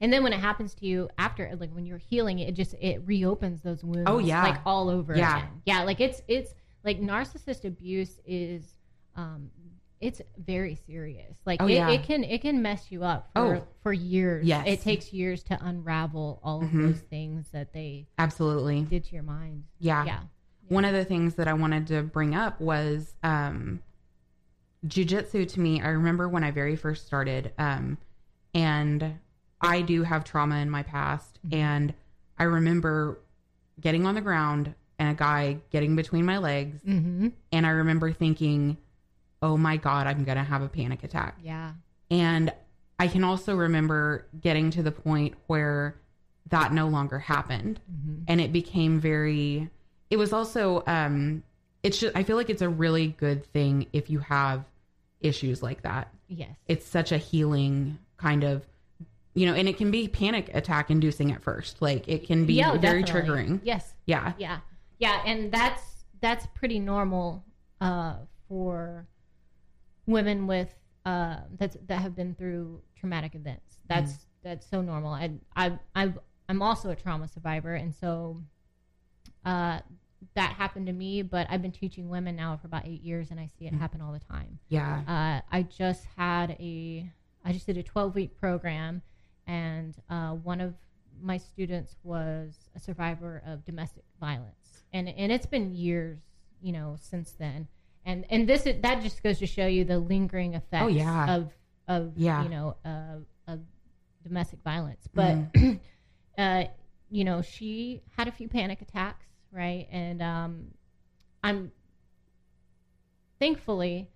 And then when it happens to you after, like when you're healing, it just it reopens those wounds. Oh, yeah. like all over. Yeah. again. yeah. Like it's it's like narcissist abuse is, um, it's very serious. Like Oh, it, yeah. it can it can mess you up for Oh. for years. Yes. it takes years to unravel all of Mhm. those things that they absolutely did to your mind. yeah. Yeah. one of the things that i wanted to bring up was um jujitsu to me i remember when i very first started um and i do have trauma in my past and i remember getting on the ground and a guy getting between my legs Mm-hmm. and I remember thinking, "Oh my god, I'm going to have a panic attack." Yeah. And I can also remember getting to the point where that no longer happened Mm-hmm. and it became very it was also um it's just I feel like it's a really good thing if you have issues like that. Yes. It's such a healing kind of you know, and it can be panic attack inducing at first. Like it can be Yeah, very definitely. triggering. Yes. Yeah. yeah yeah and that's that's pretty normal uh for women with uh that's that have been through traumatic events. That's that's so normal. And i i i'm also a trauma survivor and so uh that happened to me but i've been teaching women now for about eight years and i see it happen all the time. Yeah. uh, I just had a, I just did a 12 week program, and uh, one of my students was a survivor of domestic violence, and and it's been years, you know, since then, and and this is, that just goes to show you the lingering effects Oh, yeah. of of Yeah. you know uh, of domestic violence, but Mm-hmm. <clears throat> uh, you know she had a few panic attacks, right, and um, I'm thankfully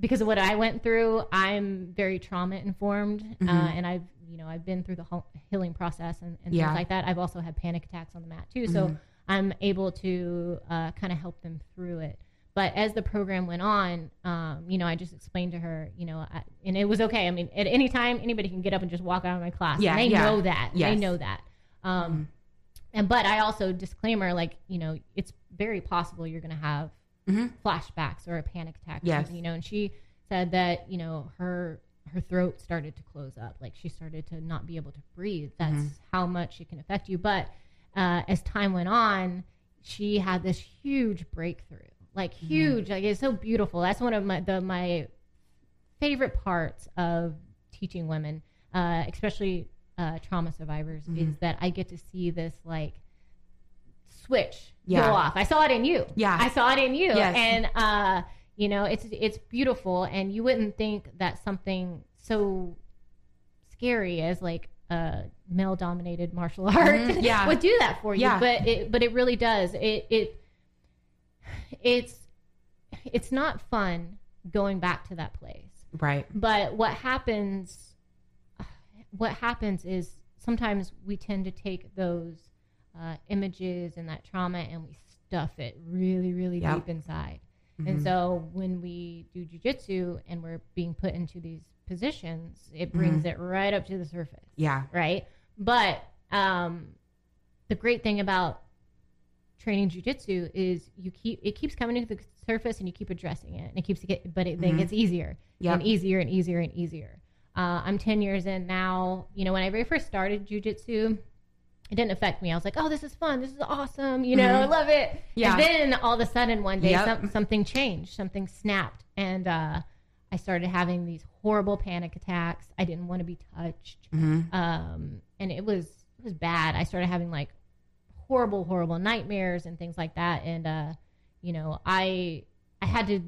because of what I went through, I'm very trauma informed, uh, Mhm. and I've you know I've been through the whole healing process and, and Yeah. things like that. I've also had panic attacks on the mat too, so Mhm. I'm able to uh, kind of help them through it. But as the program went on, um, you know, I just explained to her, you know, I, and it was okay. I mean, at any time, anybody can get up and just walk out of my class. Yeah, and they yeah. know that. They Yes. know that. Um, And but I also disclaimer, like you know, it's very possible you're going to have Mhm. flashbacks or a panic attack. Yes. you know, and she said that you know her her throat started to close up, like she started to not be able to breathe. That's Mm-hmm. how much it can affect you. But uh, as time went on, she had this huge breakthrough, like Mm-hmm. huge. Like it's so beautiful. That's one of my the my favorite parts of teaching women, uh, especially uh, trauma survivors, Mm-hmm. is that I get to see this like switch Yeah. go off. I saw it in you. Yeah. I saw it in you. Yes. And uh, you know, it's it's beautiful, and you wouldn't think that something so scary as like a male dominated martial art Mhm. <laughs> Yeah. would do that for you. Yeah. But it but it really does. It it it's it's not fun going back to that place. Right. But what happens what happens is sometimes we tend to take those uh, images and that trauma and we stuff it really really Yep. deep inside. Mm-hmm. And so when we do jujitsu and we're being put into these positions, it brings it right up to the surface Yeah. right? But um, the great thing about training jujitsu is you keep it keeps coming to the surface and you keep addressing it, and it keeps get, but it then Mhm. gets easier Yep. and easier and easier and easier. Uh, I'm 10 years in now. You know, when I very first started jujitsu, it didn't affect me. I was like, oh, this is fun. This is awesome. You know, I love it. Mm-hmm. Yeah. And then all of a sudden one day Yep. some, something changed, something snapped. And uh, I started having these horrible panic attacks. I didn't want to be touched. Mm-hmm. Um, and it was, it was bad. I started having like horrible, horrible nightmares and things like that. And, uh, you know, I, I had to,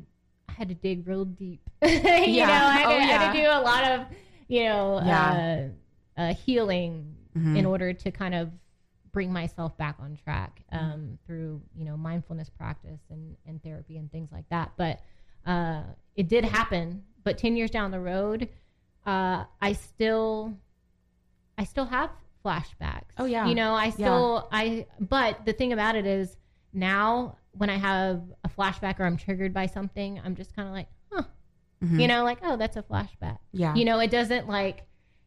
I had to dig real deep. <laughs> you Yeah. know, I had, Oh, to, I had to do a lot of, you know, Yeah. uh, uh, healing Mhm. in order to kind of bring myself back on track Mm-hmm. um, through you know mindfulness practice and, and therapy and things like that but uh, it did happen but 10 years down the road uh, i still i still have flashbacks Oh, yeah. you know i still i but the thing about it is now when i have a flashback or i'm triggered by something i'm just kind of like huh Mhm. you know like oh that's a flashback Yeah. you know it doesn't like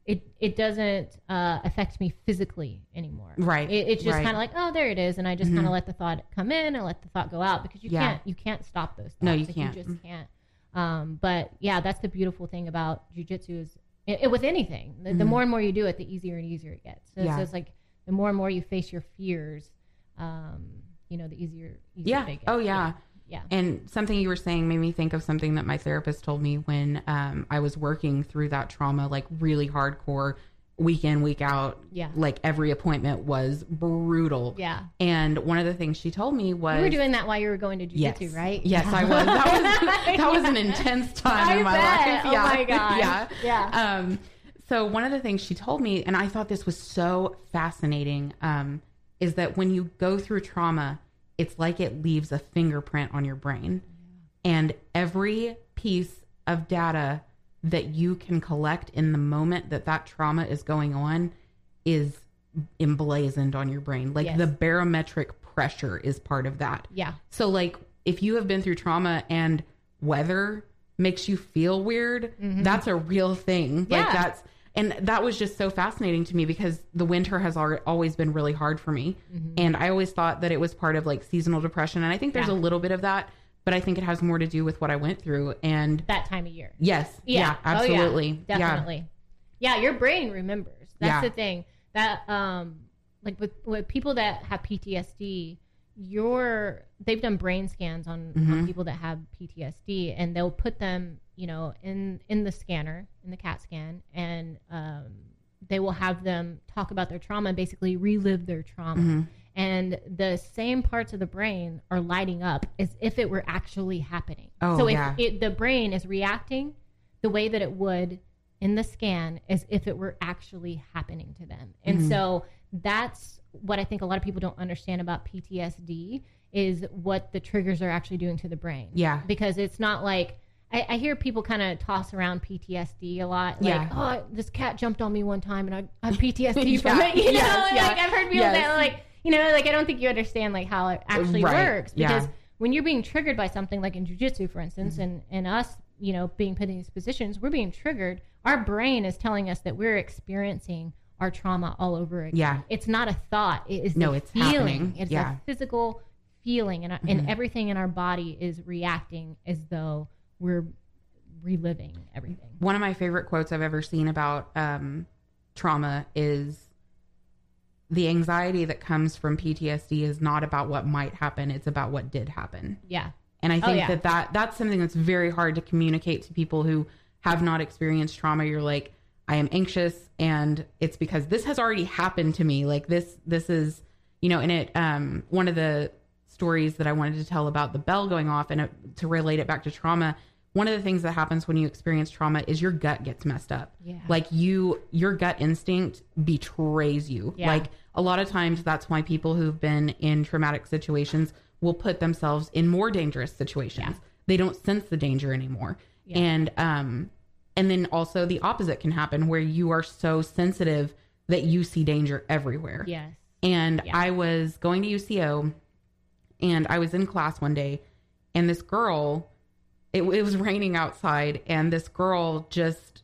it it doesn't uh, affect me physically anymore Right, it, it's just right. kind of like oh there it is and i just Mhm. kind of let the thought come in and let the thought go out because you Yeah. can't you can't stop those thoughts No, you Like, can't. you just can't um, but yeah that's the beautiful thing about jujitsu is it, it- with anything the, the Mhm. more and more you do it the easier and easier it gets so, Yeah. so it's like the more and more you face your fears um, you know the easier, easier Yeah. they get Oh, yeah. yeah And something you were saying made me think of something that my therapist told me when um, I was working through that trauma, like really hardcore, week in, week out. Yeah. Like every appointment was brutal. yeah And one of the things she told me was you were doing that while you were going to Yes. jujitsu right Yes, I was. <laughs> That was that was an intense time I in my bet. life. Oh my gosh. Yeah. Yeah. Um, so one of the things she told me, and I thought this was so fascinating, um, is that when you go through trauma, it's like it leaves a fingerprint on your brain. And every piece of data that you can collect in the moment that that trauma is going on is emblazoned on your brain. Like Yes. the barometric pressure is part of that. yeah So like if you have been through trauma and weather makes you feel weird, mm-hmm. that's a real thing. Like Yeah. that's and that was just so fascinating to me because the winter has always been really hard for me. And I always thought that it was part of like seasonal depression and I think there's Yeah. a little bit of that, but I think it has more to do with what I went through and that time of year yes, yeah, Oh, yeah. absolutely. definitely. Yeah. your brain remembers. That's Yeah. the thing. That um like with with people that have PTSD, your they've done brain scans on, Mm-hmm. on people that have PTSD and they'll put them, you know, in in the scanner, in the CAT scan and um they will have them talk about their trauma and basically relive their trauma. Mm-hmm. And the same parts of the brain are lighting up as if it were actually happening. Oh, so if yeah. it, the brain is reacting the way that it would in the scan as if it were actually happening to them. And Mm-hmm. so that's what I think a lot of people don't understand about PTSD is what the triggers are actually doing to the brain. Yeah. Because it's not like I, I hear people kind of toss around PTSD a lot. Like, Yeah. oh, this cat jumped on me one time and I I have <laughs> PTSD from Yeah. it. <laughs> You know, Yes, yeah. like I've heard people Yes. that like, you know, like I don't think you understand like how it actually Right. works Yeah. because when you're being triggered by something like in jujitsu, for instance, Mm-hmm. and, and us, you know, being put in these positions, we're being triggered. Our brain is telling us that we're experiencing our trauma all over again. Yeah. It's not a thought. It is No, it's feeling. happening. It's Yeah. Mm-hmm. a physical feeling, and, and everything in our body is reacting as though we're reliving everything. One of my favorite quotes I've ever seen about um, trauma is the anxiety that comes from PTSD is not about what might happen, it's about what did happen. Yeah. And I Oh, think yeah. that, that that's something that's very hard to communicate to people who have not experienced trauma. You're like, I am anxious and it's because this has already happened to me. Like this this is, you know, and it um one of the stories that I wanted to tell about the bell going off and it, to relate it back to trauma, one of the things that happens when you experience trauma is your gut gets messed up. Yeah. Like you your gut instinct betrays you. Yeah. Like a lot of times that's why people who've been in traumatic situations will put themselves in more dangerous situations. They don't sense the danger anymore. And um and then also the opposite can happen where you are so sensitive that you see danger everywhere. Yes. And. I was going to UCO and I was in class one day and this girl it, it was raining outside and this girl just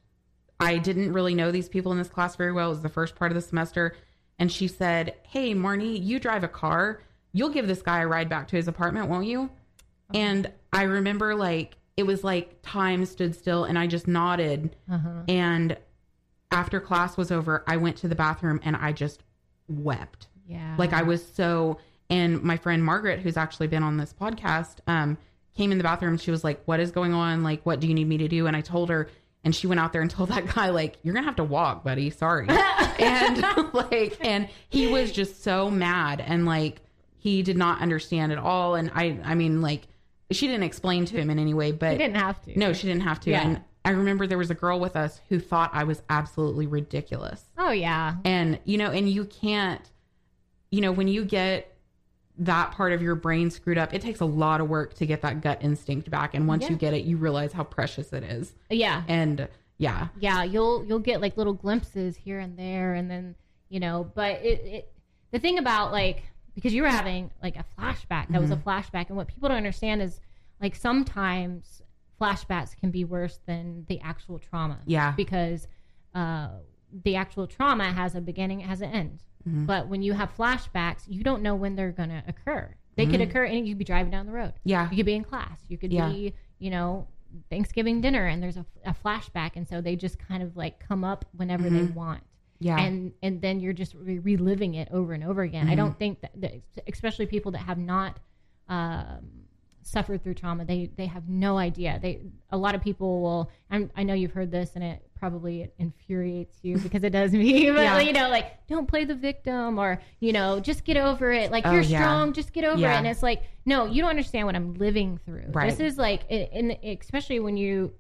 I didn't really know these people in this class very well. It was the first part of the semester and she said, "Hey Marnie, you drive a car. You'll give this guy a ride back to his apartment, won't you?" And I remember like it was like time stood still and I just nodded Uh-huh. and after class was over, I went to the bathroom and I just wept. Yeah. Like I was so and my friend Margaret, who's actually been on this podcast, um, came in the bathroom. She was like, What is going on? Like, what do you need me to do? And I told her, and she went out there and told <laughs> that guy, like, you're gonna have to walk, buddy. Sorry. <laughs> and <laughs> like, and he was just so mad and like he did not understand at all. And I I mean, like, she didn't explain to him in any way, but she didn't have to. no, she didn't have to. Yeah. And I remember there was a girl with us who thought I was absolutely ridiculous. Oh yeah. And, you know, and you can't, you know, when you get that part of your brain screwed up, it takes a lot of work to get that gut instinct back. And once Yeah. you get it, you realize how precious it is. Yeah. And yeah, yeah you'll you'll get like little glimpses here and there and then you know but it, it the thing about like because you were having like a flashback. That was a flashback. And what people don't understand is like sometimes flashbacks can be worse than the actual trauma. Yeah. because uh, the actual trauma has a beginning it has an end. But when you have flashbacks you don't know when they're going to occur. They could occur and you could be driving down the road. Yeah, you could be in class. You could Yeah. be, you know, Thanksgiving dinner, and there's a, a flashback, and so they just kind of like come up whenever they want, Mm-hmm. Yeah, and and then you're just re- reliving it over and over again. I Mm-hmm. don't think that, that, especially people that have not um, suffered through trauma, they they have no idea. They a lot of people will. I'm, I know you've heard this, and it probably infuriates you because it does <laughs> me. But Yeah. you know, like don't play the victim, or you know, just get over it. Like Oh, you're yeah. strong, just get over Yeah. it. And it's like, no, you don't understand what I'm living through. Right. This is like, in, in especially when you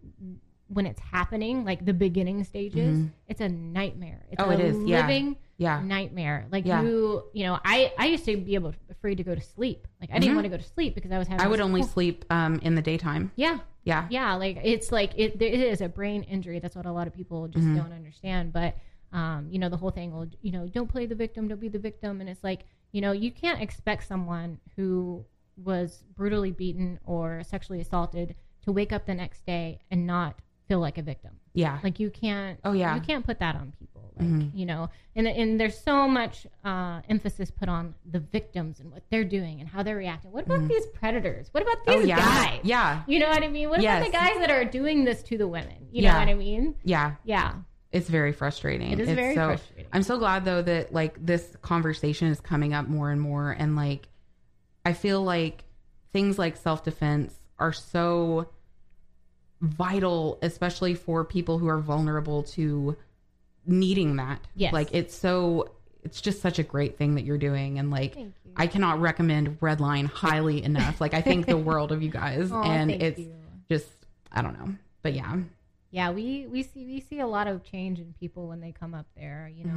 when it's happening, like the beginning stages, it's a nightmare. It's Oh, a it is. Yeah. living yeah, nightmare. Like Yeah. you, you know, I I used to be able afraid to go to sleep. Like I didn't want to go to sleep because I was having. Mm-hmm. I would only sleep um, in the daytime. Yeah, Yeah, yeah. Like it's like it, it is a brain injury. That's what a lot of people just Mm-hmm. don't understand. But um, you know, the whole thing will, you know, don't play the victim, don't be the victim, and it's like, you know, you can't expect someone who was brutally beaten or sexually assaulted to wake up the next day and not feel like a victim. yeah, Like you can't. Oh, yeah. You can't put that on people. Like Mhm. you know, and and there's so much uh, emphasis put on the victims and what they're doing and how they're reacting. What about these predators? What about these Mm-hmm. oh yeah, guys? yeah, You know what I mean? What about the guys that are doing this to the women? You Yeah. know what I mean? yeah. Yeah. It's very frustrating. It is It's very so, frustrating. I'm so glad though that like this conversation is coming up more and more and like I feel like things like self-defense are so vital especially for people who are vulnerable to needing that. Yes. Like it's so it's just such a great thing that you're doing and like I cannot recommend Redline highly <laughs> enough. Like I think the world of you guys Aw, and it's you. just I don't know. But yeah. Yeah, we, we see we see a lot of change in people when they come up there. You know,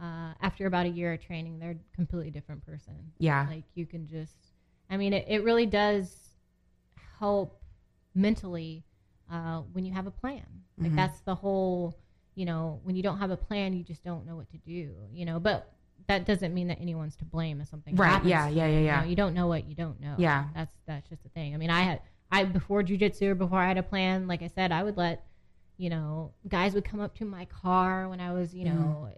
Mm-hmm. uh, after about a year of training, they're a completely different person. Yeah. Like you can just, I mean, it, it really does help mentally uh, when you have a plan. Like Mhm. that's the whole, you know, when you don't have a plan, you just don't know what to do. You know, but that doesn't mean that anyone's to blame if something Right. happens. Yeah, to yeah, yeah, you yeah. know, you don't know what you don't know. Yeah. That's that's just the thing. I mean, I had I before jujitsu or before I had a plan. Like I said, I would let you know guys would come up to my car when I was you know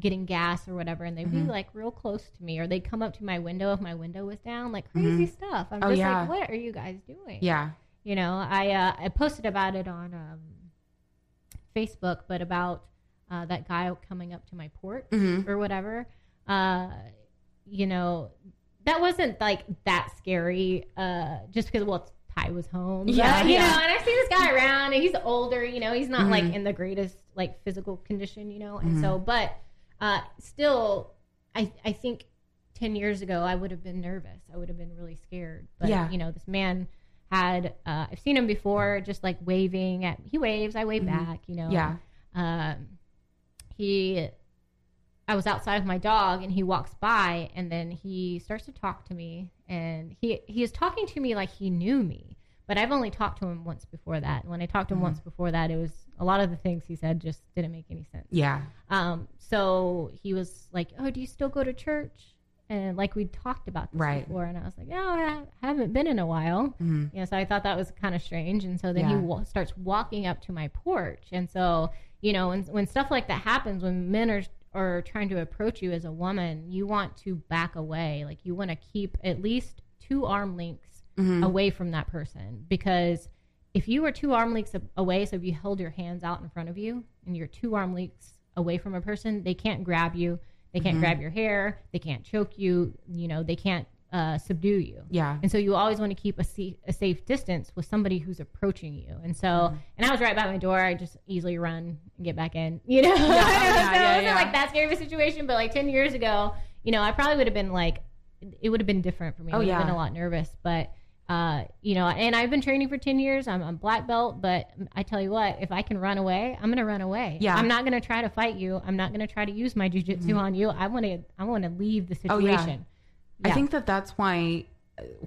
getting gas or whatever, and they'd Mhm. be like real close to me, or they'd come up to my window if my window was down, like crazy stuff. I'm Oh, just yeah. like, what are you guys doing? Yeah. You know, I uh, I posted about it on um, Facebook, but about uh, that guy coming up to my porch Mhm. or whatever. Uh, you know, that wasn't like that scary. Uh, just because well, Ty was home. Yeah, But, you yeah. know, and I see this guy around, and he's older. You know, he's not like Mhm. in the greatest like physical condition. You know, and Mm-hmm. so, but uh, still, I I think. 10 years ago i would have been nervous i would have been really scared but Yeah. you know this man had uh, i've seen him before just like waving at he waves i wave back you know Mm-hmm. Yeah. um, he i was outside with my dog and he walks by and then he starts to talk to me and he he is talking to me like he knew me but i've only talked to him once before that and when i talked to him Mm-hmm. once before that it was a lot of the things he said just didn't make any sense Yeah. um, so he was like oh do you still go to church and like we talked about this Right. before and i was like oh, i haven't been in a while hmm you know, so I thought that was kind of strange. And so then he Yeah. wa- starts walking up to my porch. And so, you know, when, when stuff like that happens, when men are, are trying to approach you as a woman, you want to back away. Like you want to keep at least two arm lengths Mhm. away from that person. Because if you were two arm lengths away, so if you held your hands out in front of you and you're two arm lengths away from a person, they can't grab you. They can't grab your hair. They can't choke you. You know, they can't uh, subdue you. Yeah. And so you always want to keep a, sa- a safe distance with somebody who's approaching you. And so, Mm-hmm. and I was right by my door. I just easily run and get back in. You know, <laughs> yeah, so yeah, it wasn't yeah. like that scary of a situation. But like ten years ago, you know, I probably would have been like, it would have been different for me. I Oh, would have yeah. been a lot nervous, but. Uh, you know, and I've been training for 10 years. I'm a black belt, but I tell you what, if I can run away, I'm going to run away. Yeah. I'm not going to try to fight you. I'm not going to try to use my jujitsu on you. I want to, I want to leave the Mm-hmm. Oh, yeah. situation. I think that that's why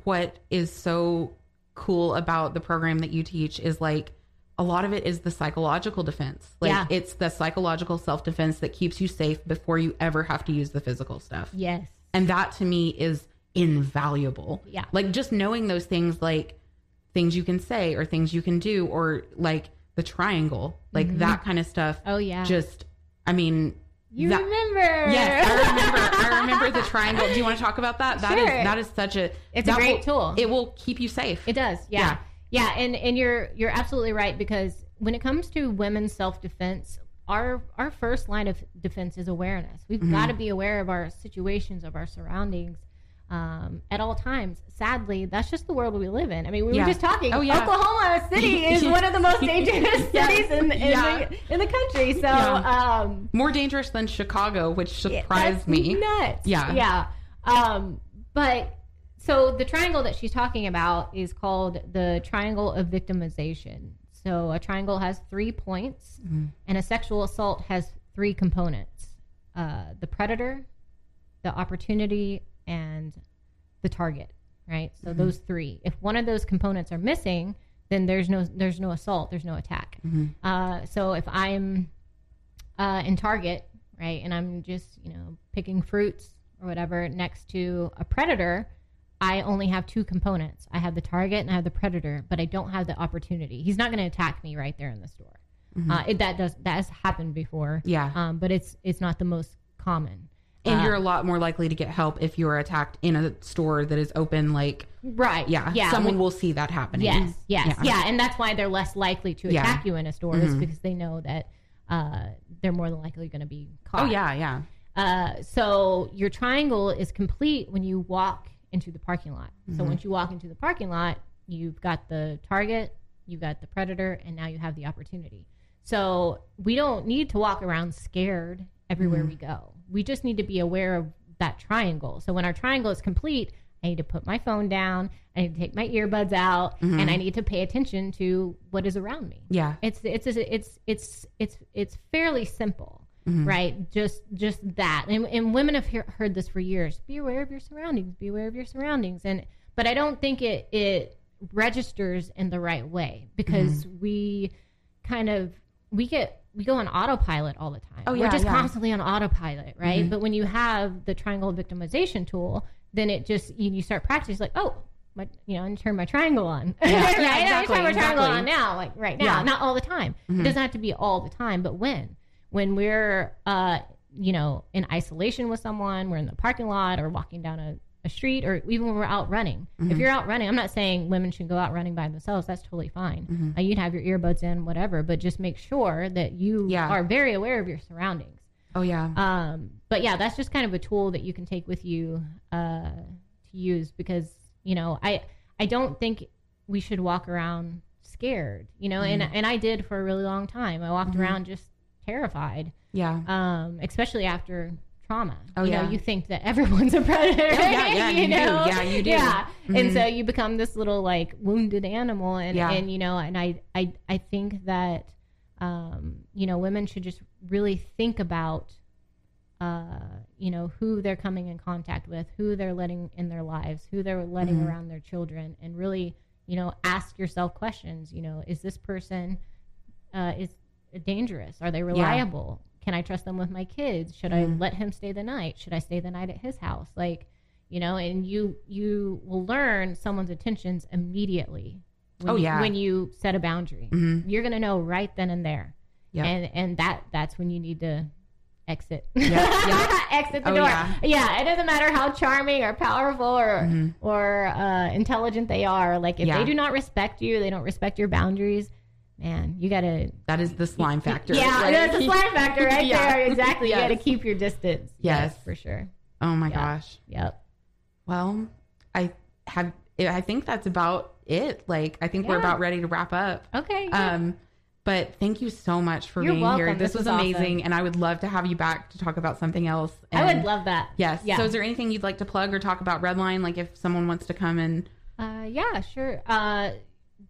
what is so cool about the program that you teach is like a lot of it is the psychological defense. Like Yeah. it's the psychological self defense that keeps you safe before you ever have to use the physical stuff. Yes. And that to me is invaluable. Yeah. Like just knowing those things like things you can say or things you can do or like the triangle, like that kind of stuff. Oh, yeah. Just I mean You that- remember? Yes, I remember. I remember <laughs> the triangle. Do you want to talk about that? That is Sure. that is such a. It's a great will- tool. It will keep you safe. It does. Yeah. yeah. and and you're you're absolutely right because when it comes to women's self-defense, our our first line of defense is awareness. We've Mm-hmm. got to be aware of our situations, of our surroundings. Um, at all times. Sadly, that's just the world we live in. I mean, we Yeah. were just talking. Oh, yeah. Oklahoma City <laughs> is one of the most <laughs> dangerous Yeah. cities in, in, the, in the country. So, um, More dangerous than Chicago, which surprised that's me. Nuts. Yeah. Yeah. Um, but so the triangle that she's talking about is called the triangle of victimization. So a triangle has three points, Mm-hmm. and a sexual assault has three components: uh, the predator, the opportunity, and the target. Right. So those three. If one of those components are missing, then there's no there's no assault. There's no attack. Uh, so if I'm uh, in Target, right, and I'm just you know picking fruits or whatever next to a predator, I only have two components. I have the target and I have the predator, but I don't have the opportunity. He's not going to attack me right there in the store. Uh, it, that does that has happened before. Yeah. um, but it's it's not the most common. And Uh, you're a lot more likely to get help if you are attacked in a store that is open. Like, right. yeah, Yeah. someone will see that happening. Yes, yes, Yeah. yeah. and that's why they're less likely to Yeah. Mm-hmm. attack you in a store is because they know that uh, they're more than likely going to be caught. Oh yeah, yeah. Uh, so your triangle is complete when you walk into the parking lot. Mm-hmm. So once you walk into the parking lot, you've got the target, you've got the predator, and now you have the opportunity. So we don't need to walk around scared everywhere Mm-hmm. we go. We just need to be aware of that triangle. So when our triangle is complete, I need to put my phone down, I need to take my earbuds out, and I need to pay attention to what is around me Mm-hmm. Yeah. it's it's it's it's it's it's fairly simple Mm-hmm. right just just that and, and women have hear, heard this for years be aware of your surroundings be aware of your surroundings and but i don't think it it registers in the right way because Mm-hmm. we kind of we get we go on autopilot all the time Oh, yeah, we're just yeah. Mm-hmm. constantly on autopilot right but when you have the triangle victimization tool then it just you, you start practicing it's like oh my, you know, and turn my triangle on. Yeah, <laughs> right? yeah, I exactly, turn my triangle exactly. on now, like right now, Yeah. Mm-hmm. not all the time. It doesn't have to be all the time, but when? When we're, uh, you know, in isolation with someone, we're in the parking lot or walking down a, a street, or even when we're out running. Mm-hmm. If you're out running, I'm not saying women should go out running by themselves. That's totally fine. Mm-hmm. Uh, you'd have your earbuds in, whatever, but just make sure that you Yeah. are very aware of your surroundings. Oh yeah. Um, but yeah, that's just kind of a tool that you can take with you uh, to use because you know I I don't think we should walk around scared, you know, and Mm-hmm. and I did for a really long time. I walked around just terrified, yeah. um, especially after trauma. Oh, you know, you think that everyone's a predator. yeah, yeah, <laughs> you do. know? Yeah, you do. Mm-hmm. Yeah, and so you become this little like wounded animal, and Yeah. and you know, and I I I think that um, you know women should just really think about uh, you know who they're coming in contact with, who they're letting in their lives, who they're letting Mm-hmm. around their children, and really you know ask yourself questions. You know, is this person uh, is dangerous? Are they reliable? Can I trust them with my kids? Should Mm-hmm. I let him stay the night? Should I stay the night at his house? Like, you know, and you you will learn someone's intentions immediately. When Oh, you, yeah. when you set a boundary, Mhm. you're gonna know right then and there. Yep. And and that that's when you need to exit. yeah. <laughs> exit the Oh, door. yeah. Yeah. It doesn't matter how charming or powerful or or uh, intelligent they are. Like if Mm-hmm. Yeah. they do not respect you, they don't respect your boundaries. Man, you gotta. That is the slime factor. Yeah, right? that's the slime factor right Yeah. there. Exactly. Yes. You gotta keep your distance. Yes. for sure. Oh my Yeah. gosh. Yep. Well, I have. I think that's about it. Like, I think we're about ready to wrap up. Okay. yeah. Um, but thank you so much for You're being here. This, This was was amazing, awesome. and I would love to have you back to talk about something else. I would love that. Yes. Yeah. So, is there anything you'd like to plug or talk about Redline? Like, if someone wants to come and Uh, yeah, sure. Uh,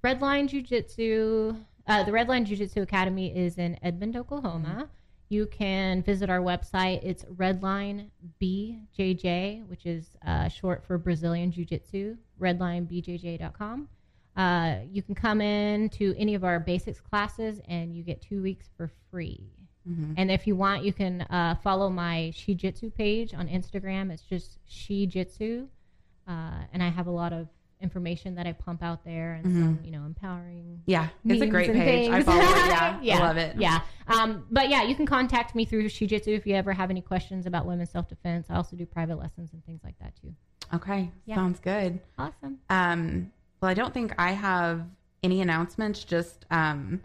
Redline Jiu Jitsu, uh, the Redline Jiu Jitsu Academy is in Edmond, Oklahoma. You can visit our website. It's Redline BJJ, which is uh, short for Brazilian Jiu Jitsu, redlinebjj.com. Uh, you can come in to any of our basics classes and you get two weeks for free. And if you want, you can uh, follow my Shijitsu page on Instagram. It's just Shijitsu. Uh, and I have a lot of information that I pump out there and some, you know, empowering. yeah, it's a great page. I follow it. Yeah, <laughs> yeah, I love it. Yeah. Um, but yeah, you can contact me through Shi Jitsu if you ever have any questions about women's self defense. I also do private lessons and things like that too. Okay, Yeah. sounds good. Awesome. Um, well, I don't think I have any announcements. Just um,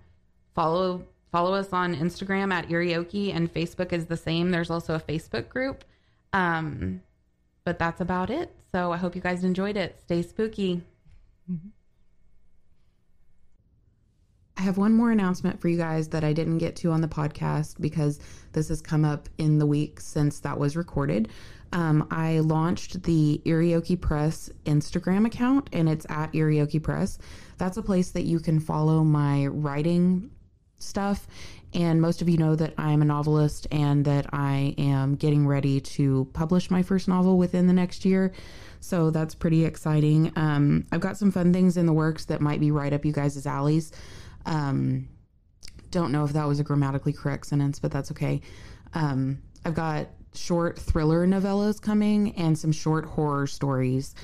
follow follow us on Instagram at Irioki and Facebook is the same. There's also a Facebook group. Um, but that's about it. So I hope you guys enjoyed it. Stay spooky. I have one more announcement for you guys that I didn't get to on the podcast because this has come up in the week since that was recorded. Um, I launched the Irioki Press Instagram account and it's at Irioki Press. That's a place that you can follow my writing stuff. And most of you know that I'm a novelist and that I am getting ready to publish my first novel within the next year. So that's pretty exciting. Um, I've got some fun things in the works that might be right up you guys' alleys. Um, don't know if that was a grammatically correct sentence, but that's okay. Um, I've got short thriller novellas coming and some short horror stories,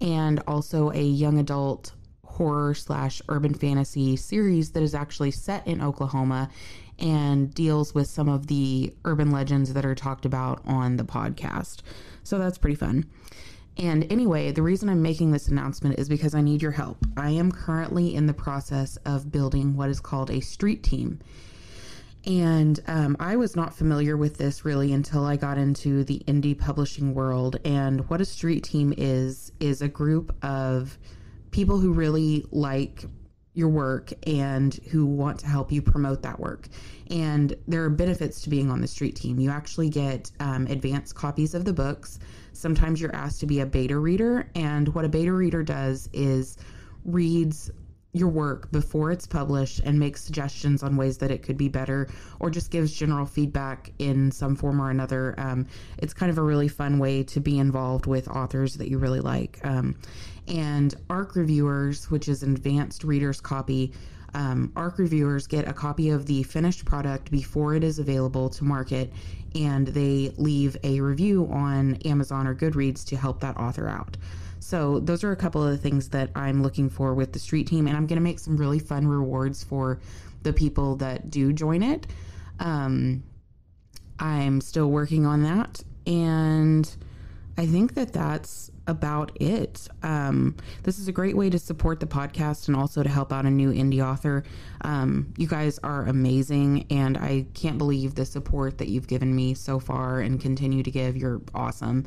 and also a young adult horror slash urban fantasy series that is actually set in Oklahoma and deals with some of the urban legends that are talked about on the podcast. So that's pretty fun. And anyway, the reason I'm making this announcement is because I need your help. I am currently in the process of building what is called a street team. And um, I was not familiar with this really until I got into the indie publishing world. And what a street team is, is a group of people who really like your work and who want to help you promote that work. And there are benefits to being on the street team. You actually get um, advanced copies of the books. Sometimes you're asked to be a beta reader. And what a beta reader does is reads your work before it's published and makes suggestions on ways that it could be better or just gives general feedback in some form or another. Um, it's kind of a really fun way to be involved with authors that you really like. Um, and ARC reviewers, which is an advanced reader's copy, um, ARC reviewers get a copy of the finished product before it is available to market and they leave a review on Amazon or Goodreads to help that author out. So those are a couple of the things that I'm looking for with the street team, and I'm going to make some really fun rewards for the people that do join it. Um, I'm still working on that, and I think that that's about it. Um, this is a great way to support the podcast and also to help out a new indie author. Um, you guys are amazing, and I can't believe the support that you've given me so far and continue to give. You're awesome.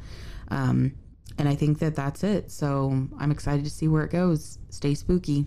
Um, and I think that that's it. So I'm excited to see where it goes. Stay spooky.